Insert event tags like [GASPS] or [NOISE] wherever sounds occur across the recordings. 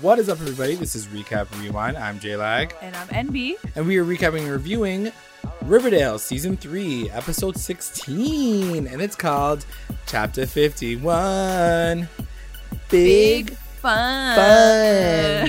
What is up, everybody? This is Recap Rewind. I'm J Lag, And I'm NB. and we are recapping and reviewing Riverdale Season 3, Episode 16, and it's called Chapter 51 Big, fun.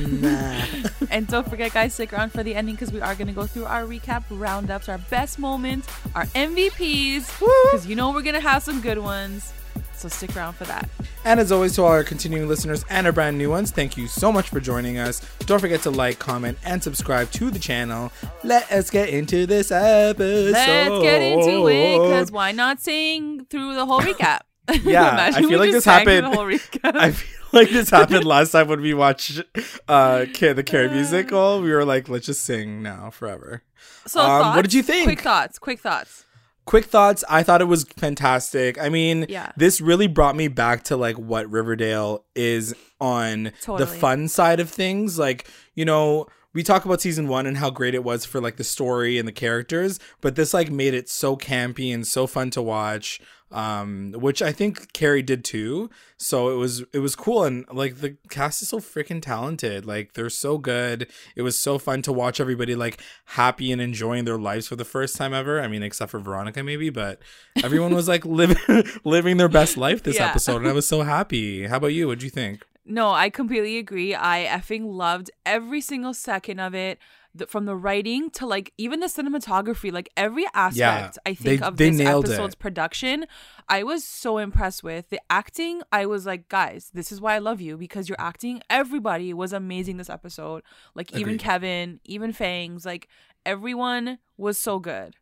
Fun. [LAUGHS] [LAUGHS] and don't forget, guys, stick around for the ending because we are going to go through our recap roundups, our best moments, our MVPs, because you know we're going to have some good ones. So stick around for that. and as always, to all our continuing listeners and our brand new ones, thank you so much for joining us. Don't forget to like, comment, and subscribe to the channel. Let us get into this episode. Let's get into it because why not sing through the whole recap? [LAUGHS] [LAUGHS] Yeah, I feel like this just sang through happened- The whole recap. [LAUGHS] I feel like this happened last time when we watched uh the Carrie musical. We were like, let's just sing now forever. so, um, what did you think? Quick thoughts. Quick thoughts. Quick thoughts. I thought it was fantastic. I mean, Yeah. this really brought me back to like what Riverdale is on the fun side of things. Like, you know, we talk about season one and how great it was for like the story and the characters, but this like made it so campy and so fun to watch. Um, which I think Carrie did too. So it was it was cool and like the cast is so freaking talented. Like they're so good. It was so fun to watch everybody like happy and enjoying their lives for the first time ever. I mean, except for Veronica maybe, but everyone was like [LAUGHS] living living their best life this Yeah. episode and I was so happy. How about you? What'd you think? No, I completely agree. I effing loved every single second of it. The, from the writing to like even the cinematography, like every aspect Yeah, I think they- of they this nailed it. episode's production, I was so impressed with. The acting, I was like, guys, this is why I love you because your acting, everybody was amazing this episode. Like even Kevin, even Fangs, like everyone was so good.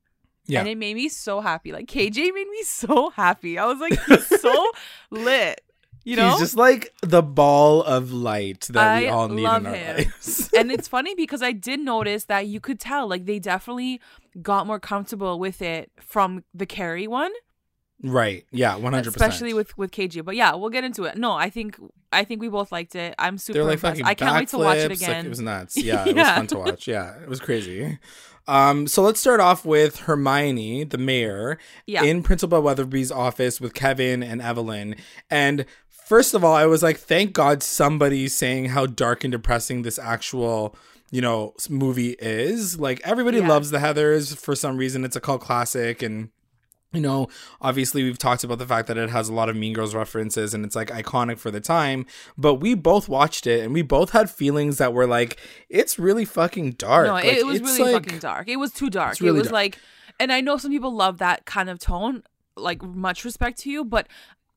Yeah. And it made me so happy. Like KJ made me so happy. I was like, he's so [LAUGHS] lit. You know? He's just like the ball of light that we all need in our him. lives. [LAUGHS] and it's funny because I did notice that you could tell like they definitely got more comfortable with it from the Carrie one, right. Yeah, 100%. especially with with KJ. But yeah, we'll get into it. No, I think I think we both liked it. I'm super They're like impressed. fucking I can't wait to watch it backflips, like, again. it was nuts. Yeah, it [LAUGHS] was Yeah. fun to watch. Yeah, it was crazy. Um, so let's start off with Hermione, the mayor, Yeah. in Principal Weatherbee's office with Kevin and Evelyn. And first of all, I was like, thank God somebody's saying how dark and depressing this actual, you know, movie is. Like everybody Yeah. loves the Heathers for some reason. It's a cult classic and you know, obviously we've talked about the fact that it has a lot of Mean Girls references and it's like iconic for the time, but we both watched it and we both had feelings that were like, it's really fucking dark. no, Like, it, was really like- fucking dark. It was too dark. Really it was dark. like, and I know some people love that kind of tone. Like much respect to you, but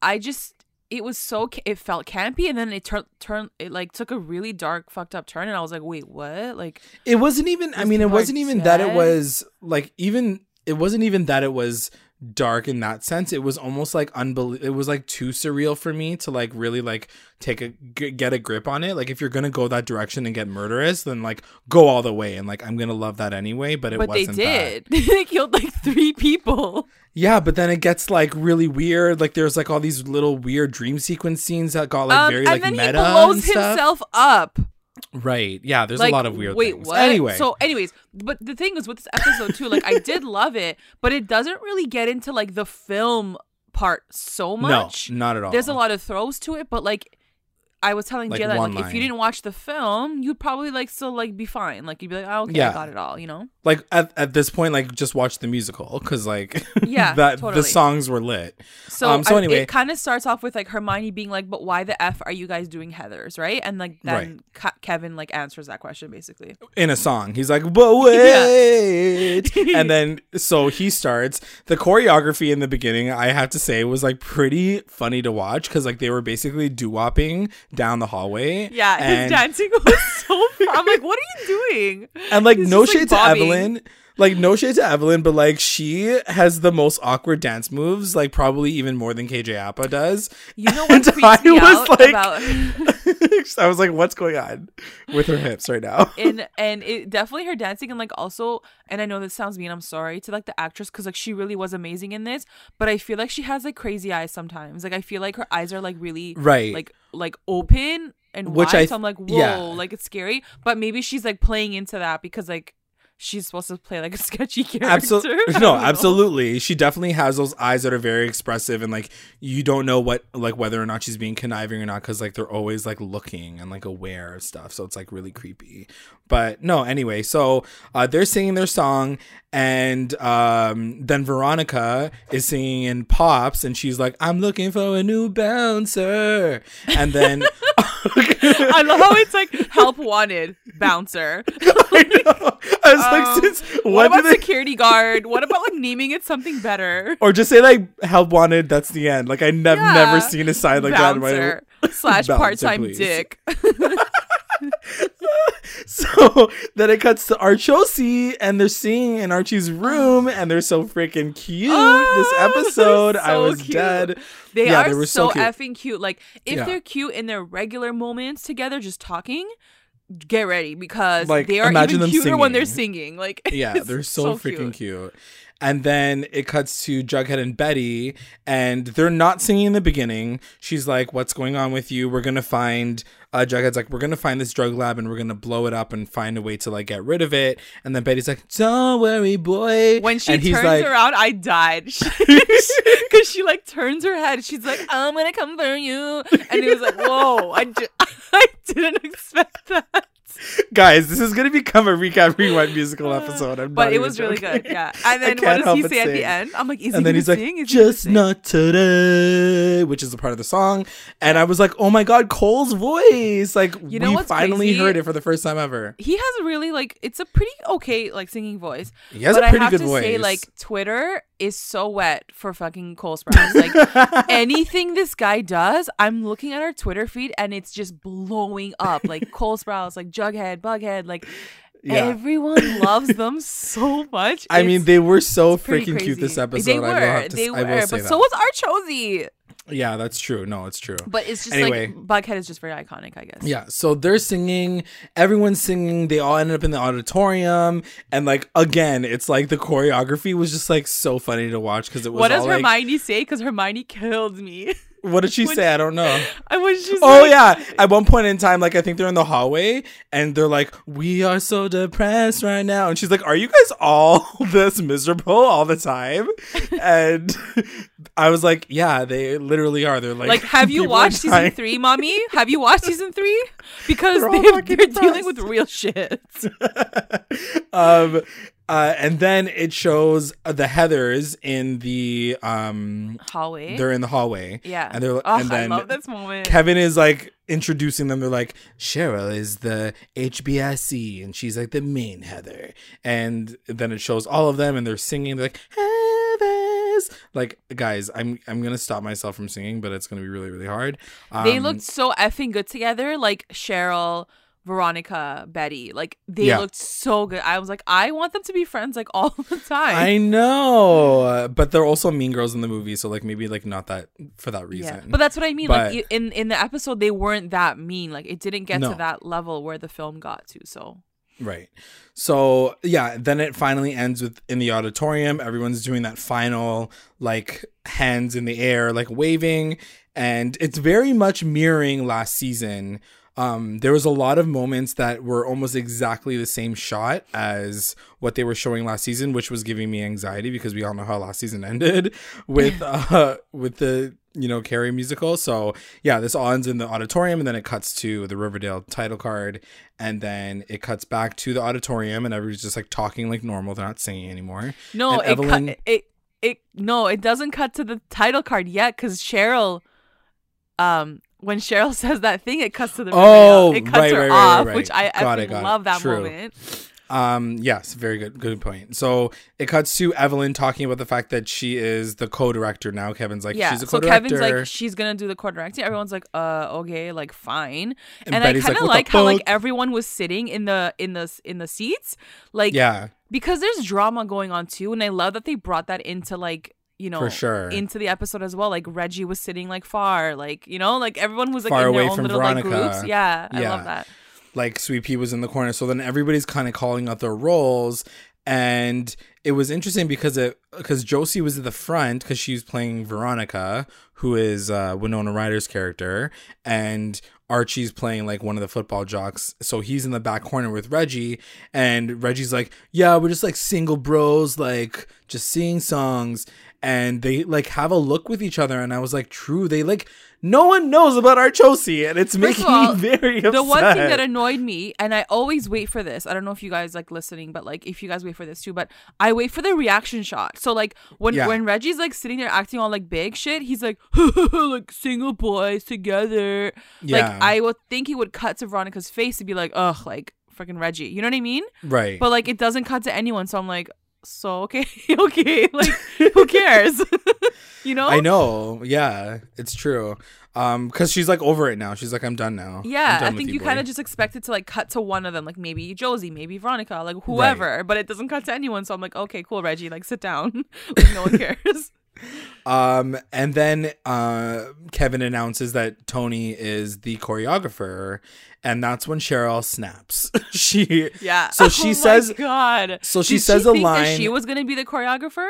I just it was so it felt campy, and then it turned turned it like took a really dark fucked up turn, and I was like, wait, what? Like It wasn't even, I mean, it wasn't even that it was like, even, it wasn't even that it was dark in that sense. It was almost like unbelievable. It was like too surreal for me to like really like take a, g- get a grip on it. Like if you're going to go that direction and get murderous, then like go all the way. And like, I'm going to love that anyway, but it but they wasn't that. did. [LAUGHS] they killed like three people. Yeah, but then it gets like really weird. Like there's like all these little weird dream sequence scenes that got like Um, very like and then meta he blows himself up. Right. Yeah, there's like, a lot of weird wait, things. what? Anyway. so anyways, but the thing is with this episode too, like I [LAUGHS] did love it, but it doesn't really get into like the film part so much. no, not at all. There's a lot of throws to it, but like I was telling Like Jay that like if you didn't watch the film, you'd probably like still like be fine. Like you'd be like, oh, okay, Yeah. I got it all, you know? Like at, at this point, like just watch the musical because like [LAUGHS] Yeah, that totally. the songs were lit. So, Um, so I- anyway- it kind of starts off with like Hermione being like, "But why the f are you guys doing Heather's?" Right? And like then Ke- Kevin like answers that question basically. in a song. He's like, but [LAUGHS] wait. [LAUGHS] and then so he starts. The choreography in the beginning, I have to say, was like pretty funny to watch because like they were basically doo wopping down the hallway. Yeah, his and, dancing was so. [LAUGHS] Fun. I'm like, what are you doing? and like He's no just, like, shade to bobbing. Evelyn. Like no shade to Evelyn, but like she has the most awkward dance moves, like probably even more than KJ Apa does. You know [LAUGHS] what freaks I me was out like- about [LAUGHS] I was like, what's going on with her hips right now? and and it definitely her dancing and like also and I know this sounds mean I'm sorry to like the actress because like she really was amazing in this but I feel like she has like crazy eyes sometimes like I feel like her eyes are like really Right. like like open and Which wide I so I'm like whoa yeah. like it's scary but maybe she's like playing into that because like she's supposed to play like a [LAUGHS] sketchy character. Absolutely, no, absolutely. She definitely has those eyes that are very expressive, and like you don't know what, like whether or not she's being conniving or not, because like they're always like looking and like aware of stuff. So it's like really creepy. But no, anyway, so uh, they're singing their song, and um, then Veronica is singing in pops, and she's like, "I'm looking for a new bouncer," and then. [LAUGHS] I love how it's like help wanted bouncer. [LAUGHS] I know. I was like, Um, since What about they security guard? What about like naming it something better? or just say like help wanted that's the end like i never Yeah. never seen a sign like that in my bouncer slash [LAUGHS] part time dick. [LAUGHS] so then it cuts to archosi and they're singing in archie's room [GASPS] and they're so freaking cute Oh, this ah, [LAUGHS] episode they're i was cute. dead They Yeah, are they were so, so cute. effing cute. Like if Yeah. they're cute in their regular moments together, just talking, get ready because Like, they are even cuter when they're singing. singing. Like [LAUGHS] yeah they're so, freaking cute. and then it cuts to jughead and betty and they're not singing in the beginning she's like what's going on with you we're gonna find uh, Jughead's like, we're gonna find this drug lab and we're gonna blow it up and find a way to like get rid of it. And then Betty's like, "Don't worry, boy." When she turns like, around, I died [LAUGHS] because [LAUGHS] she like turns her head. She's like, "I'm gonna come for you," and it was like, "Whoa!" I, di- [LAUGHS] I didn't expect that. Guys, this is gonna become a recap rewind musical uh, episode. I'm But it was really joking. good. Yeah. [LAUGHS] And then what does he say at the end? I'm like, is he and then gonna he's like. Is just sing? not today, which is a part of the song. And I was like, oh my god, Cole's voice! Like, You know we finally crazy? heard it for the first time ever. He has a really like it's a pretty okay like singing voice. He has but a pretty I have good to voice. say, like Twitter is so wet for fucking Cole Sprouse. Like [LAUGHS] anything this guy does, I'm looking at our Twitter feed and it's just blowing up. Like Cole Sprouse, like Jughead, Bughead, like Yeah. everyone [LAUGHS] loves them so much. I mean, they were so freaking cute this episode. They I were, to, they were, but that. so was Archosi. yeah, that's true. No, it's true. But it's just Anyway. like Bughead is just very iconic, I guess. Yeah, so they're singing, everyone's singing, they all ended up in the auditorium, and like again, it's like the choreography was just like so funny to watch because it was What does all like, Hermione say? Because Hermione killed me. [LAUGHS] what did she when say? I don't know. [LAUGHS] I was just Oh like, yeah, at one point in time, like I think they're in the hallway and they're like, "We are so depressed right now," and she's like, "Are you guys all [LAUGHS] this miserable all the time?" [LAUGHS] And I was like, "Yeah, they literally are." They're like, Like, have you watched season three, mommy? Have you watched season three? Because They're they're, they're dealing with real shit. um uh and then it shows uh, the heathers in the um Hallway. they're in the hallway yeah. and they're oh, and I then love this moment. Kevin is like introducing them. They're like, Cheryl is the HBIC, and she's like the main Heather. And then it shows all of them, and they're singing. They're like, Heathers. Like, guys, I'm I'm gonna stop myself from singing, but it's gonna be really really hard. they Um, looked so effing good together. Like Cheryl, Veronica, Betty. Like they Yeah. looked so good. I was like, I want them to be friends like all the [LAUGHS] time. I know, but they're also mean girls in the movie, so like maybe like not that for that reason. yeah, but that's what I mean. But- like in in the episode, they weren't that mean. Like it didn't get No. to that level where the film got to. So Right. So yeah, then it finally ends with in the auditorium. Everyone's doing that final like hands in the air, like waving, and it's very much mirroring last season. Um, there was a lot of moments that were almost exactly the same shot as what they were showing last season, which was giving me anxiety because we all know how last season [LAUGHS] ended with [LAUGHS] uh with the you know Carrie musical. So yeah, this all ends in the auditorium, and then it cuts to the Riverdale title card, and then it cuts back to the auditorium, and everybody's just like talking like normal. They're not singing anymore. no, it Evelyn- cut it. It no, it doesn't cut to the title card yet because Cheryl, um, when Cheryl [LAUGHS] says that thing, it cuts to the Oh, it cuts right, her right, off, right. which I Got it, got it. love that True. moment. Um, yes, very good, good point. So it cuts to Evelyn talking about the fact that she is the co-director now. Kevin's like, yeah, she's a so co-director. Kevin's like, she's gonna do the co-directing. Everyone's like, uh, okay, like fine. And And, I kind of "What the like how like everyone was sitting in the in the in the seats, like yeah, because there's drama going on too, and I love that they brought that into like you know For sure. into the episode as well. Like Reggie was sitting like far, like you know, like everyone was like Far in their away own from little like Veronica. groups. Yeah, I love that. like Sweet Pea was in the corner. So then everybody's kind of calling out their roles, and it was interesting because it because Josie was at the front because she was playing Veronica, who is uh, Winona Ryder's character, and Archie's playing like one of the football jocks. So he's in the back corner with Reggie and Reggie's like, "Yeah, we're just like single bros like just singing songs." And they like have a look with each other and I was like, "True, they like no one knows about our Archosi and it's making all, me [LAUGHS] very upset." The one thing that annoyed me, and I always wait for this. I don't know if you guys like listening, but like if you guys wait for this too, but I wait for the reaction shot. So like when Yeah. when Reggie's like sitting there acting all like big shit, he's like [LAUGHS] like single boys together. Yeah. Like I would think he would cut to Veronica's face and be like, ugh, like freaking Reggie. You know what I mean? right. But like it doesn't cut to anyone, so I'm like, so okay, [LAUGHS] okay, like who cares? [LAUGHS] you know? I know. Yeah, it's true. Um, cause she's like over it now. She's like, I'm done now. Yeah, done I think you, boy." kind of just expect it to like cut to one of them, like maybe Josie, maybe Veronica, like whoever, but it doesn't cut to anyone. So I'm like, okay, cool, Reggie, like sit down. [LAUGHS] like, no one cares. Um, and then uh, Kevin announces that Tony is the choreographer, and that's when Cheryl snaps. [LAUGHS] she Yeah. So [LAUGHS] she Oh my says- God. so she Did says she a line- she was gonna be the choreographer.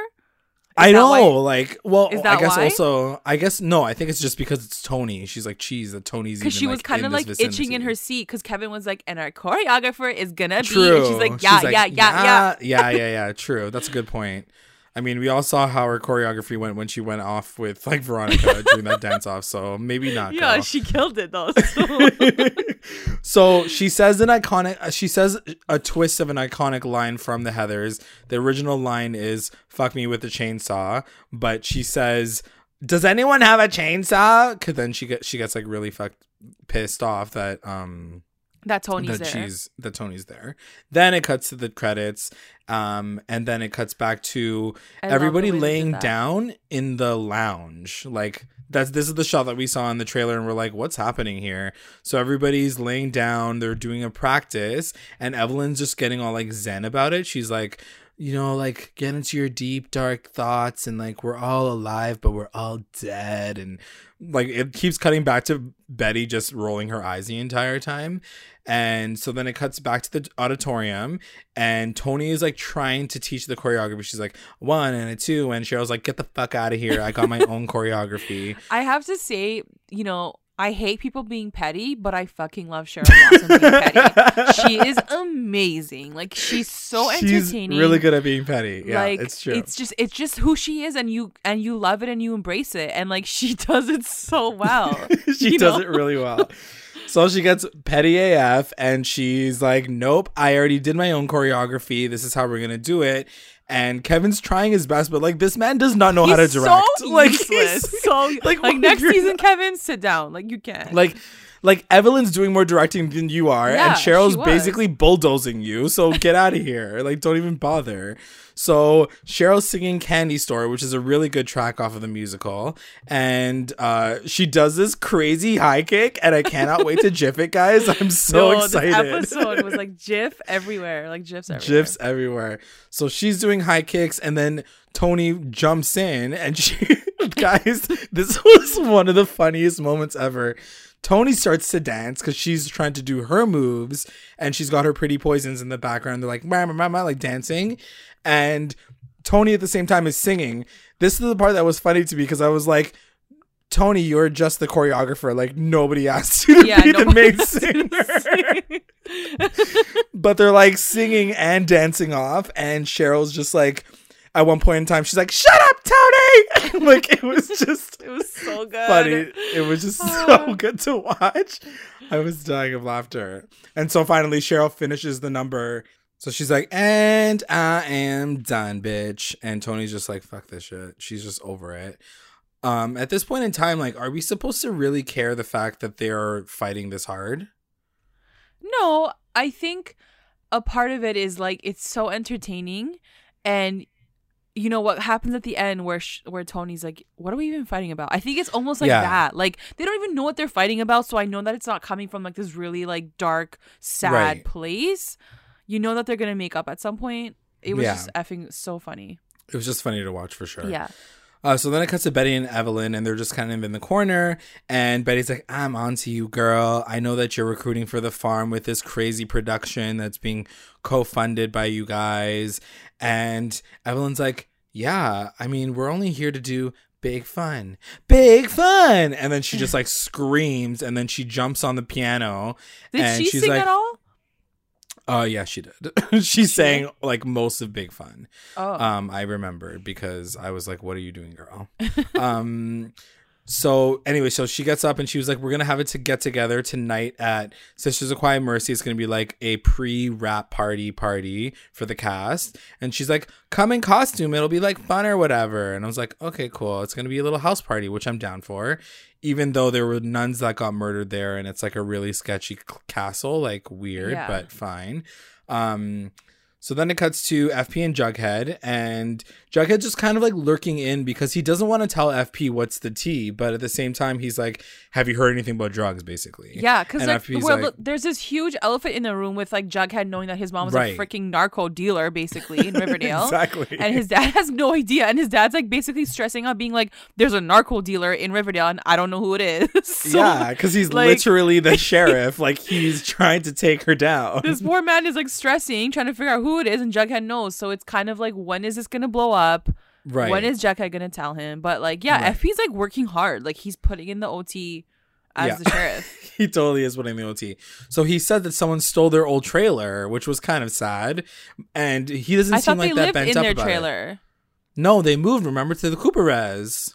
I know, why- like, well, Is I guess why? also, I guess no, I think it's just because it's Tony. She's like, geez, that Tony's Because she was like, kind of like itching in her seat. Because Kevin was like, and our choreographer is gonna be. And she's like, yeah, yeah, yeah, yeah. yeah, yeah, [LAUGHS] yeah. True. That's a good point. I mean, we all saw how her choreography went when she went off with like Veronica [LAUGHS] doing that dance off. So maybe not. Yeah, girl. she killed it though. [LAUGHS] so she says an iconic uh, she says a twist of an iconic line from the heathers the original line is fuck me with a chainsaw but she says does anyone have a chainsaw because then she gets she gets like really fucked pissed off that um that Tony's that there. she's that tony's there. Then it cuts to the credits um and then it cuts back to I everybody way they did laying down in the lounge. Like that's this is the shot that we saw in the trailer and we're like what's happening here? So everybody's laying down they're doing a practice and evelyn's just getting all like zen about it. She's like you know like get into your deep dark thoughts and like we're all alive but we're all dead. And like it keeps cutting back to betty just rolling her eyes the entire time. And so then it cuts back to the auditorium and tony is like trying to teach the choreography. She's like one and a two. And cheryl's like get the fuck out of here. I got my [LAUGHS] own choreography. I have to say, you know, I hate people being petty, but I fucking love Cheryl Watson being petty. She [LAUGHS] is amazing. Like she's so she's entertaining. really good at being petty yeah like it's true it's just it's just who she is and you and you love it and you embrace it and like she [LAUGHS] does it so well. [LAUGHS] she does know? it really well. So she gets petty AF and she's like, Nope, I already did my own choreography. This is how we're gonna do it. And Kevin's trying his best, but like this man does not know how to direct. So [LAUGHS] like useless. he's- [LAUGHS] so [LAUGHS] like, like, next season, Kevin, sit down. Like you can't. like like Evelyn's doing more directing than you are, Yeah, and Cheryl's basically bulldozing you. So get out of here. Like, don't even bother. So Cheryl's singing Candy Store, which is a really good track off of the musical, and uh, she does this crazy high kick, and I cannot wait to GIF it, guys. [LAUGHS] I'm so No, excited. This episode was like GIF [LAUGHS] everywhere, like GIFs everywhere. GIFs everywhere. So she's doing high kicks, and then Tony jumps in, and she, [LAUGHS] guys, this was one of the funniest moments ever. Tony starts to dance because she's trying to do her moves, and she's got her pretty poisons in the background. They're like, "Mama, mama," like dancing, and Tony at the same time is singing. This is the part that was funny to me because I was like. Tony, you're just the choreographer. Like nobody [LAUGHS] asked you to Yeah, be the main asked you to singer [LAUGHS] [LAUGHS] but they're like singing and dancing off and cheryl's just like at one point in time she's like shut up tony like it was just It was so good. funny it was just oh. so good to watch i was dying of laughter and so finally cheryl finishes the number so she's like and i am done bitch and tony's just like fuck this shit she's just over it um at this point in time like are we supposed to really care the fact that they're fighting this hard No, I think a part of it is like it's so entertaining, and you know what happens at the end where sh- where Tony's like, "What are we even fighting about?" I think it's almost like Yeah. that. Like they don't even know what they're fighting about, so I know that it's not coming from like this really like dark, sad Right. place. You know that they're gonna make up at some point. It was Yeah. just effing so funny. it was just funny to watch for sure Yeah. Uh, so then it cuts to Betty and Evelyn, and they're just kind of in the corner. And Betty's like, I'm on to you, girl. I know that you're recruiting for the farm with this crazy production that's being co funded by you guys. And Evelyn's like, Yeah, I mean, we're only here to do big fun, big fun. And then she just like [LAUGHS] screams and then she jumps on the piano. Did and she she's sing like, at all? Oh, yeah, she did. [LAUGHS] she sang like most of Big Fun. Oh, Um, I remember because I was like, "What are you doing, girl?" um, so anyway, so she gets up and she was like, "We're gonna have it to get together tonight at Sisters of Quiet Mercy. It's gonna be like a pre-wrap party party for the cast." And she's like, "Come in costume. It'll be like fun or whatever." And I was like, "Okay, cool. It's gonna be a little house party, which I'm down for." Even though there were nuns that got murdered there, and it's like a really sketchy c- castle, like weird, Yeah. but fine. Um, so then it cuts to FP and Jughead, and Jughead just kind of like lurking in because he doesn't want to tell FP what's the tea, but at the same time, he's like, "Have you heard anything about drugs?" Basically, yeah, because like, well, like- there's this huge elephant in the room with like Jughead knowing that his mom was Right. a freaking narco dealer, basically in [LAUGHS] Riverdale. exactly, And his dad [LAUGHS] has no idea, and his dad's like basically stressing out, being like, "There's a narco dealer in Riverdale, and I don't know who it is." [LAUGHS] So, yeah, because he's like- literally the sheriff. Like he's trying to take her down. this poor man is like stressing, trying to figure out who it is, and Jughead knows. So it's kind of like, when is this gonna blow up? Right? When is Jughead gonna tell him? But like, yeah, Right. FP's like working hard. Like he's putting in the OT as Yeah. the sheriff. [LAUGHS] he totally is putting the OT. So he said that someone stole their old trailer, which was kind of sad, and he doesn't I seem like that bent in up their about it. trailer. No, they moved. Remember to the Cooper Res.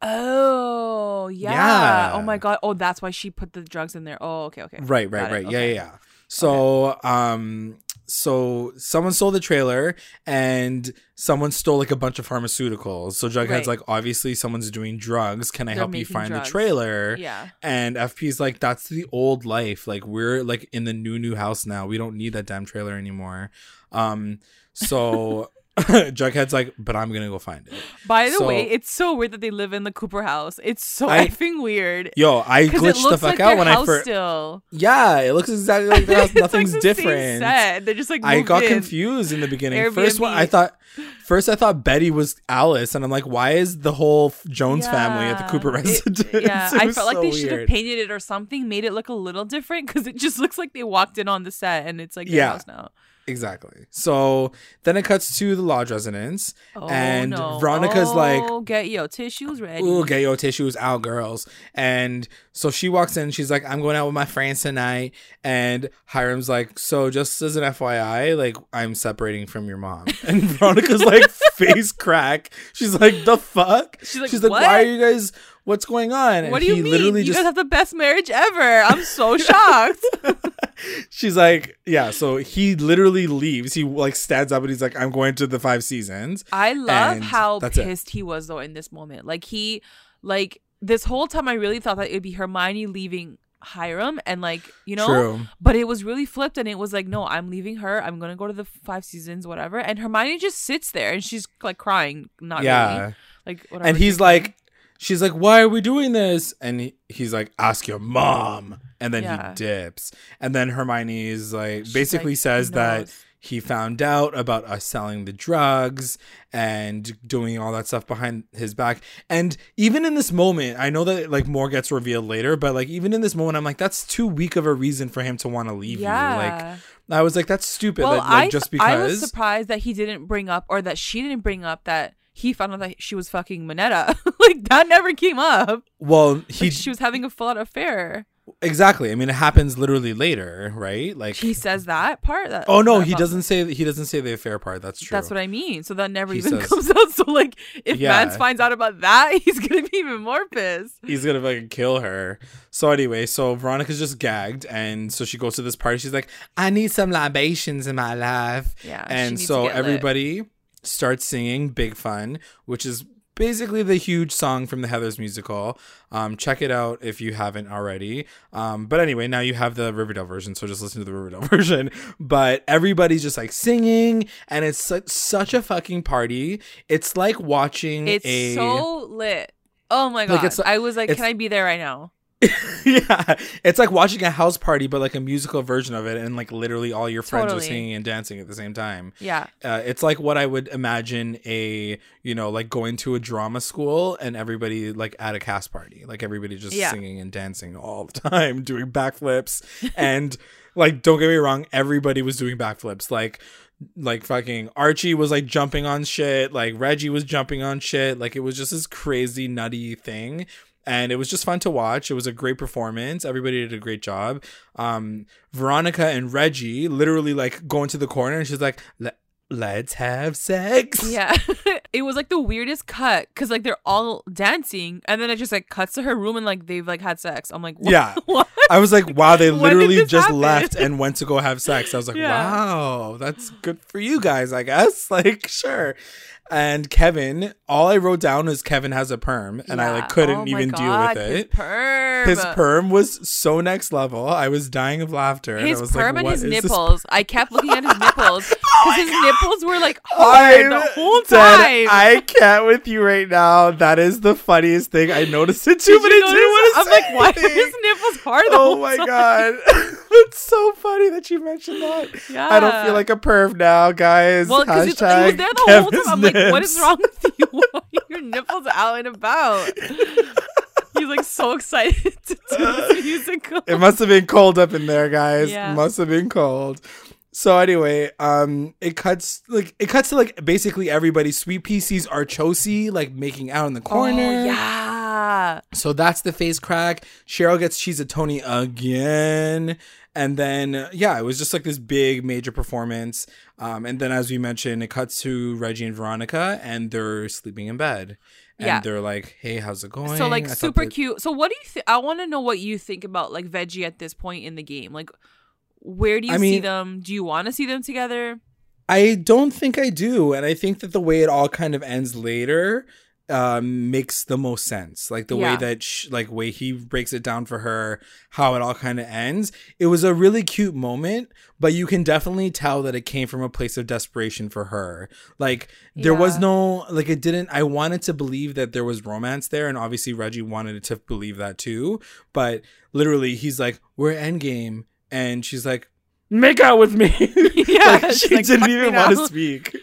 Oh yeah. Yeah. Oh my god. Oh, that's why she put the drugs in there. Oh, okay, okay. Right, right, Got it. right. Yeah, Okay. yeah, yeah. So, um, so someone stole the trailer and someone stole like a bunch of pharmaceuticals. So Jughead's Right. like, obviously someone's doing drugs. Can I They're help you find drugs. the trailer? Yeah. And FP's like, that's the old life. Like we're like in the new new house now. We don't need that damn trailer anymore. Um, so [LAUGHS] Jughead's like, but I'm gonna go find it. By the So- way, it's so weird that they live in the Cooper house. It's so I- effing weird. Yo, I glitched the fuck like out when I first. still. Yeah, it looks exactly like their [LAUGHS] house. It's like Nothing's the different. They're just like I got in. confused in the beginning. First one, I thought, first I thought Betty was Alice, and I'm like, why is the whole Jones family at the Yeah. Cooper It- residence? yeah, [LAUGHS] It I felt like so they should have painted it or something, made it look a little different because it just looks like they walked in on the set and it's like Yeah. house now. Exactly. So then it cuts to the lodge residence, Oh, and no. Veronica's like, oh, get your tissues ready. Ooh, get your tissues out, girls. And so she walks in. She's like, I'm going out with my friends tonight. And Hiram's like, So just as an FYI, like, I'm separating from your mom. [LAUGHS] And Veronica's like, [LAUGHS] face crack. She's like, The fuck? She's like, She's like? Why are you guys, what's going on? What do you he mean? literally you just, guys have the best marriage ever. I'm so [LAUGHS] shocked. [LAUGHS] she's like, Yeah. So he literally leaves. He like stands up and he's like, I'm going to the five seasons. I love how that's it. pissed he was though in this moment. Like he like this whole time I really thought that it'd be Hermione leaving Hiram and like, you know, True. but it was really flipped and it was like, no, I'm leaving her. I'm going to go to the five seasons whatever. And Hermione just sits there and she's like crying, not Yeah. really. Like and he's like she's like why are we doing this? And he, he's like ask your mom. And then Yeah. he dips. And then hermione is like She's basically like, says that he found out about us selling the drugs and doing all that stuff behind his back. And even in this moment i know that like more gets revealed later but like even in this moment i'm like that's too weak of a reason for him to want to leave yeah. you. Like i was like that's stupid. Well, like I, just I was surprised that he didn't bring up or that she didn't bring up that he found out that she was fucking Monetta. [LAUGHS] like that never came up. well he Like, she was having a full out affair. exactly i mean it happens literally later right like He says that part. That, Oh no, that he doesn't say he doesn't say the affair part. That's true. That's what I mean. So that never He even [LAUGHS] says- comes out. So like, if Yeah. Mance finds out about that, [LAUGHS] he's gonna be even more pissed. He's gonna fucking kill her. So anyway, so Veronica's just gagged, and so she goes to this party. She's like, "I need some libations in my life." Yeah, and so everybody. lit. Starts singing "Big Fun," which is basically the huge song from the Heather's musical. Um, check it out if you haven't already. Um, but anyway, now you have the Riverdale version, so just listen to the Riverdale [LAUGHS] version. But everybody's just like singing, and it's su- such a fucking party. It's like watching It's a so lit. Oh my god! Like, it's- I was like, can I be there right now? [LAUGHS] yeah, it's like watching a house party, but like a musical version of it, and like literally all your friends are singing and dancing at the same time. Yeah. Uh, it's like what I would imagine a you know like going to a drama school and everybody like at a cast party, like everybody just Yeah. singing and dancing all the [LAUGHS] time, doing backflips, and like don't get me wrong, everybody was doing backflips. Like like fucking Archie was like jumping on shit, like Reggie was jumping on shit, like it was just this crazy nutty thing. And it was just fun to watch. It was a great performance. Everybody did a great job. Um, Veronica and Reggie literally like go into the corner and she's like, let's have sex. Yeah. [LAUGHS] it was like the weirdest cut because like they're all dancing and then it just like cuts to her room and like they've like had sex. I'm like, what? Yeah. [LAUGHS] what? I was like, wow, they [LAUGHS] literally just happen? left and went to go have sex. I was like, Yeah. wow, that's good for you guys, I guess. Like, sure. And Kevin, all I wrote down was Kevin has a perm, and I like couldn't Oh even God, deal with His it. perm. His perm was so next level. I was dying of laughter. and I His was perm like, and his nipples. I kept looking at his [LAUGHS] oh nipples because Oh his God. nipples were like [LAUGHS] hard the whole time. I can't with you right now. That is the funniest thing. I noticed it too, but you I didn't want to I'm like, why are his nipples hard Oh my time? god. [LAUGHS] That's so funny that you mentioned that. Yeah. I don't feel like a perv now, guys. Well, because it was there the whole time. I'm like, what is wrong [LAUGHS] with you? Your nipples out and about. He's like so excited to do this musical. It must have been cold up in there, guys. Yeah. Must have been cold. So anyway, um, it cuts like it cuts to like basically everybody. Sweet sees Archosi like making out in the corner. Oh, yeah. So that's the face crack. Cheryl gets cheese at Tony again. And then, yeah, it was just like this big major performance. Um, and then, as we mentioned, it cuts to Reggie and Veronica, and they're sleeping in bed. And Yeah. they're like, hey, how's it going? So like I super that- cute. So what do you think? I want to know what you think about like Veggie at this point in the game. Like, where do you I see them? Do you want to see them together? I don't think I do. And I think that the way it all kind of ends later um makes the most sense. Like the way that sh- like way he breaks it down for her how it all kind of ends. It was a really cute moment but you can definitely tell that it came from a place of desperation for her. Like there was no like it didn't i wanted to believe that there was romance there and obviously reggie wanted to believe that too but literally he's like we're endgame and she's like make out with me. [LAUGHS] [LAUGHS] Yeah, Like, she like, didn't even want to speak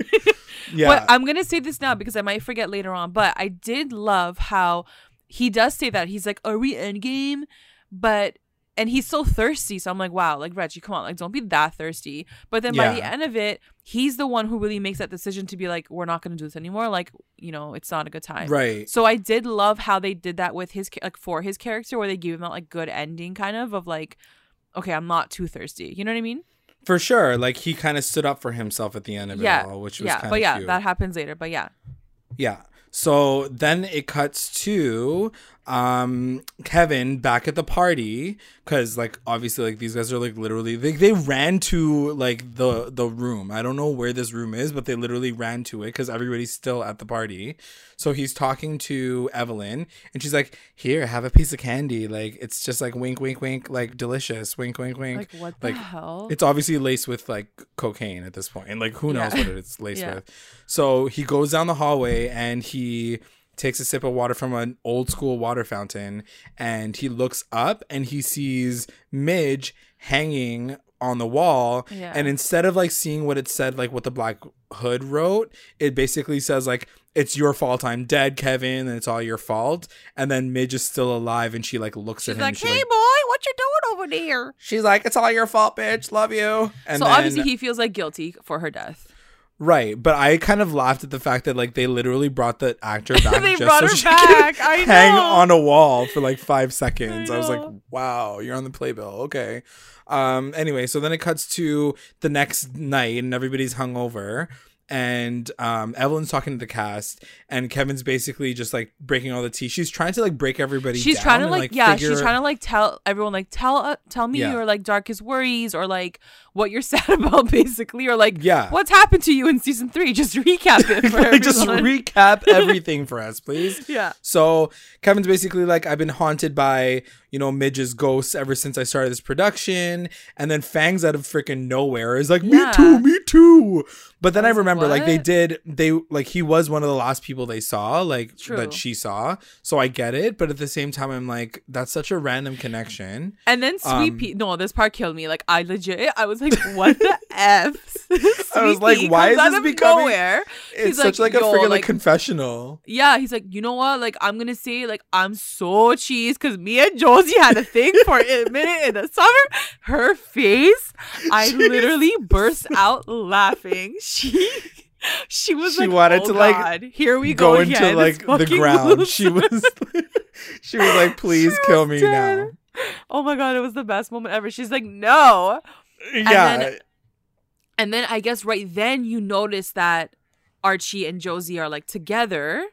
yeah But I'm gonna say this now because I might forget later on. But I did love how he does say that he's like, "Are we endgame?" But and he's so thirsty. So I'm like, wow, like Reggie, come on, like don't be that thirsty. But then by the end of it, he's the one who really makes that decision to be like, we're not gonna do this anymore. Like, you know, it's not a good time. right So I did love how they did that with his like for his character, where they gave him that like good ending, kind of of like, okay, I'm not too thirsty. You know what I mean? For sure. Like he kind of stood up for himself at the end of yeah, it all, which was yeah. kind of But yeah, cute. that happens later. But yeah, yeah. So then it cuts to um Kevin back at the party cuz like obviously like these guys are like literally they they ran to like the the room. I don't know where this room is, but they literally ran to it cuz everybody's still at the party. So he's talking to Evelyn and she's like, "Here, have a piece of candy. Like it's just like wink wink wink like delicious. Wink wink wink." like what the like, hell? It's obviously laced with like cocaine at this point, and like who knows Yeah. what it's laced [LAUGHS] Yeah. with. So he goes down the hallway and he takes a sip of water from an old school water fountain, and he looks up and he sees Midge hanging on the wall Yeah. and instead of like seeing what it said like what the black hood wrote it basically says like it's your fault i'm dead kevin and it's all your fault and then midge is still alive and she like looks She's at him like, "Hey, like, boy, what you doing over there?" she's like it's all your fault bitch love you and so then, obviously he feels like guilty for her death. Right, but I kind of laughed at the fact that like they literally brought the actor [LAUGHS] back They just so she back. could I [LAUGHS] hang on a wall for like five seconds. I, was like, "Wow, you're on the playbill." Okay. Um. Anyway, so then it cuts to the next night, and everybody's hungover. And um, Evelyn's talking to the cast, and Kevin's basically just like breaking all the tea. She's trying to like break everybody. She's trying to and, like, yeah, figure- she's trying to like tell everyone like tell uh, tell me Yeah. your like darkest worries or like what you're [LAUGHS] sad about basically or like Yeah. what's happened to you in season three. Just recap it [LAUGHS] for like, just recap everything for us, please. [LAUGHS] yeah. So Kevin's basically like, I've been haunted by, you know, Midge's ghosts ever since I started this production. And then Fangs out of freaking nowhere is like, me Yeah. too, me too. But then I I, remember like they did they like he was one of the last people they saw, like True. that she saw. So I get it, but at the same time I'm like, that's such a random connection. And then Sweet Um, Pea. No, this part killed me. Like I legit, I was like, "What the [LAUGHS] f?" I was [LAUGHS] like, why is this becoming- nowhere? It's He's such like, like, a freaking like, like- confessional. Yeah, he's like, you know what? Like I'm gonna say, like I'm so cheese because me and Josie Josie had a thing for a minute in the summer. Her face, I literally burst out laughing. She she was She like, wanted "Oh to, like, God, here we go go, into again. like the ground. loser." She was [LAUGHS] she was like, please She kill me dead. now. Oh my god, it was the best moment ever. She's like, no. Yeah. then- And then I guess right then you notice that Archie and Josie are like together.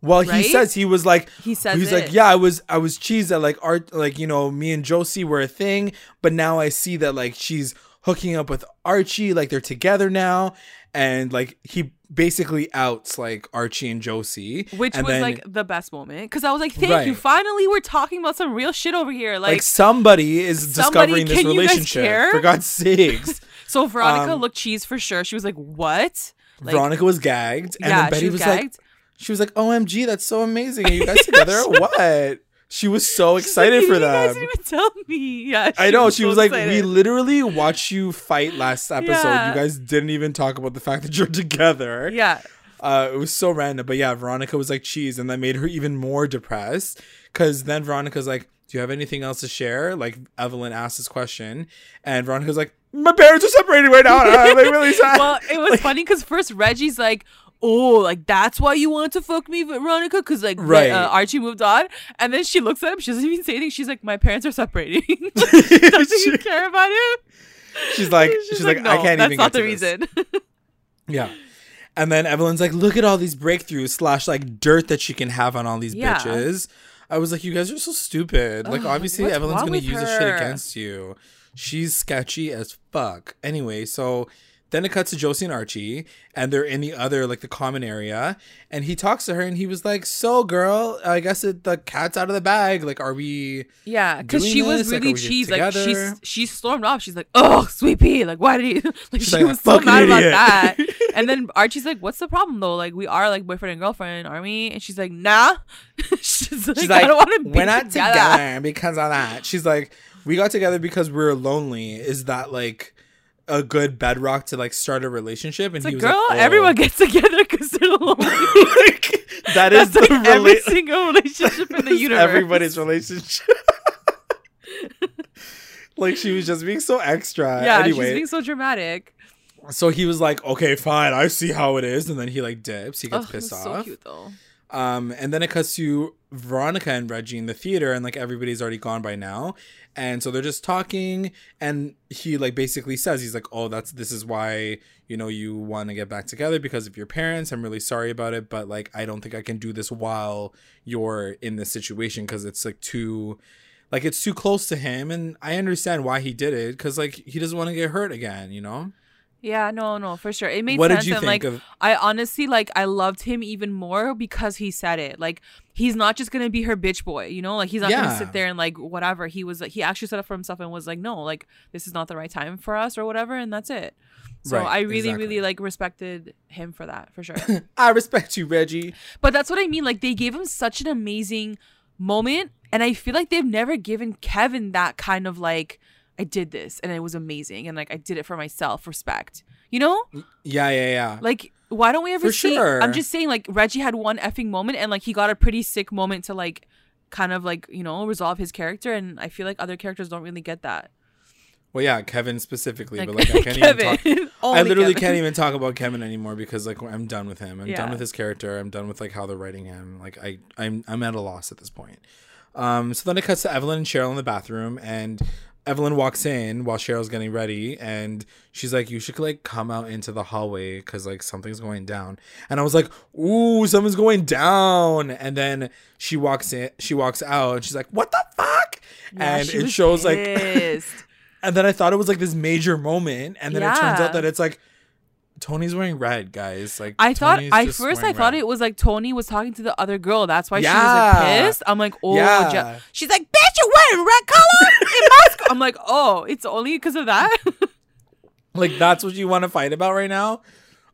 Well, he says he was like He says he's it. like, yeah, I was I was cheesed that like art like you know me and Josie were a thing, but now I see that like she's hooking up with Archie, like they're together now, and like he basically outs like Archie and Josie, Which and was then, like the best moment. Because I was like, thank you. Finally, we're talking about some real shit over here. like, Like, somebody is somebody- discovering this can you guys relationship for God's sakes. [LAUGHS] so Veronica um, looked cheese for sure. She was like, what? Like, Veronica was gagged, and yeah, then Betty was, was, like. She was like, "OMG, that's so amazing! Are you guys [LAUGHS] together or what?" She was so She's like, excited for you guys didn't even tell me. Yeah, I know. She so was like, excited. "We literally watched you fight last episode. Yeah. You guys didn't even talk about the fact that you're together." Yeah. Uh, it was so random, but yeah, Veronica was like cheese, and that made her even more depressed. Because then Veronica's like, "Do you have anything else to share?" Like Evelyn asked this question, and Veronica's like, "My parents are separating right now, I'm like really [LAUGHS] sad." well, it was [LAUGHS] funny because first Reggie's like, "Oh, like that's why you want to fuck me, Veronica?" Because like Right. uh, Archie moved on, and then she looks at him. She doesn't even say anything. She's like, "My parents are separating." [LAUGHS] doesn't [LAUGHS] She- even care about him. she's like, she's, like, "No, I can't that's even. not get the reason. [LAUGHS] Yeah. And then Evelyn's like, look at all these breakthroughs slash like dirt that she can have on all these Yeah. bitches. I was like, you guys are so stupid. Like, Ugh, obviously, Evelyn's gonna use this shit against you. She's sketchy as fuck. Anyway, so then it cuts to Josie and Archie, and they're in the other like the common area, and he talks to her, and he was like, "So, girl, I guess it, the cat's out of the bag. Like, are we?" yeah, because she was this? Like, really are we cheese. Like she she stormed off. She's like, "Oh, sweet pea, like why did he?" [LAUGHS] Like She's she like, was so "Fucking mad about that. [LAUGHS] And then Archie's like, "What's the problem though? Like we are like boyfriend and girlfriend, aren't we?" And she's like, "Nah." [LAUGHS] she's like, She's "I don't want to be we're not together." together because of that. She's like, we got together because we were lonely. Is that like a good bedrock to like start a relationship? And It's he like, was girl, like, oh. everyone gets together because they're [LAUGHS] lonely. like, that is That's the like every single relationship in the [LAUGHS] universe. Everybody's relationship. [LAUGHS] like she was just being so extra. Yeah, anyway, she's being so dramatic. so he was like, okay, fine, I see how it is, and then he like dips. He gets Ugh, pissed off. so cute though. Um, and then it cuts to Veronica and Reggie in the theater, and like everybody's already gone by now, and so they're just talking, and he like basically says he's like, "Oh, that's this is why you know you want to get back together because of your parents. I'm really sorry about it, but like I don't think I can do this while you're in this situation because it's like too." Like it's too close to him, and I understand why he did it because like he doesn't want to get hurt again, you know. Yeah, no, no, for sure. It made What sense. did you and think like of? I honestly like I loved him even more because he said it. Like he's not just gonna be her bitch boy, you know? Like he's not Yeah. gonna sit there and like whatever. He was like he actually set up for himself and was like, No, like this is not the right time for us or whatever, and that's it. So Right, I really, exactly. really like respected him for that, for sure. [LAUGHS] I respect you, Reggie. but that's what I mean. Like they gave him such an amazing moment, and I feel like they've never given Kevin that kind of like I did this and it was amazing and like I did it for myself respect. You know? Yeah, yeah, yeah. Like, why don't we ever For see? sure. I'm just saying, like Reggie had one effing moment, and like he got a pretty sick moment to like, kind of like you know resolve his character, and I feel like other characters don't really get that. Well, yeah, Kevin specifically, Like, but like I [LAUGHS] can't Kevin, even talk. [LAUGHS] I literally Kevin. can't even talk about Kevin anymore because like I'm done with him. I'm done with his character. I'm done with like how they're writing him. Like I, I'm, I'm at a loss at this point. Um, so then it cuts to Evelyn and Cheryl in the bathroom, and Evelyn walks in while Cheryl's getting ready, and she's like, "You should like come out into the hallway because like something's going down." And I was like, "Ooh, something's going down!" And then she walks in, she walks out, and she's like, "What the fuck?" Yeah, and it shows like [LAUGHS] and then I thought it was like this major moment, and then it turns out that it's like Tony's wearing red, guys. Like I thought Tony's I first I thought red. it was like Tony was talking to the other girl. That's why she was like pissed. I'm like, oh, Yeah. Je- she's like, bitch, you're wearing red color in my school. I'm like, oh, it's only because of that. [LAUGHS] like that's what you want to fight about right now.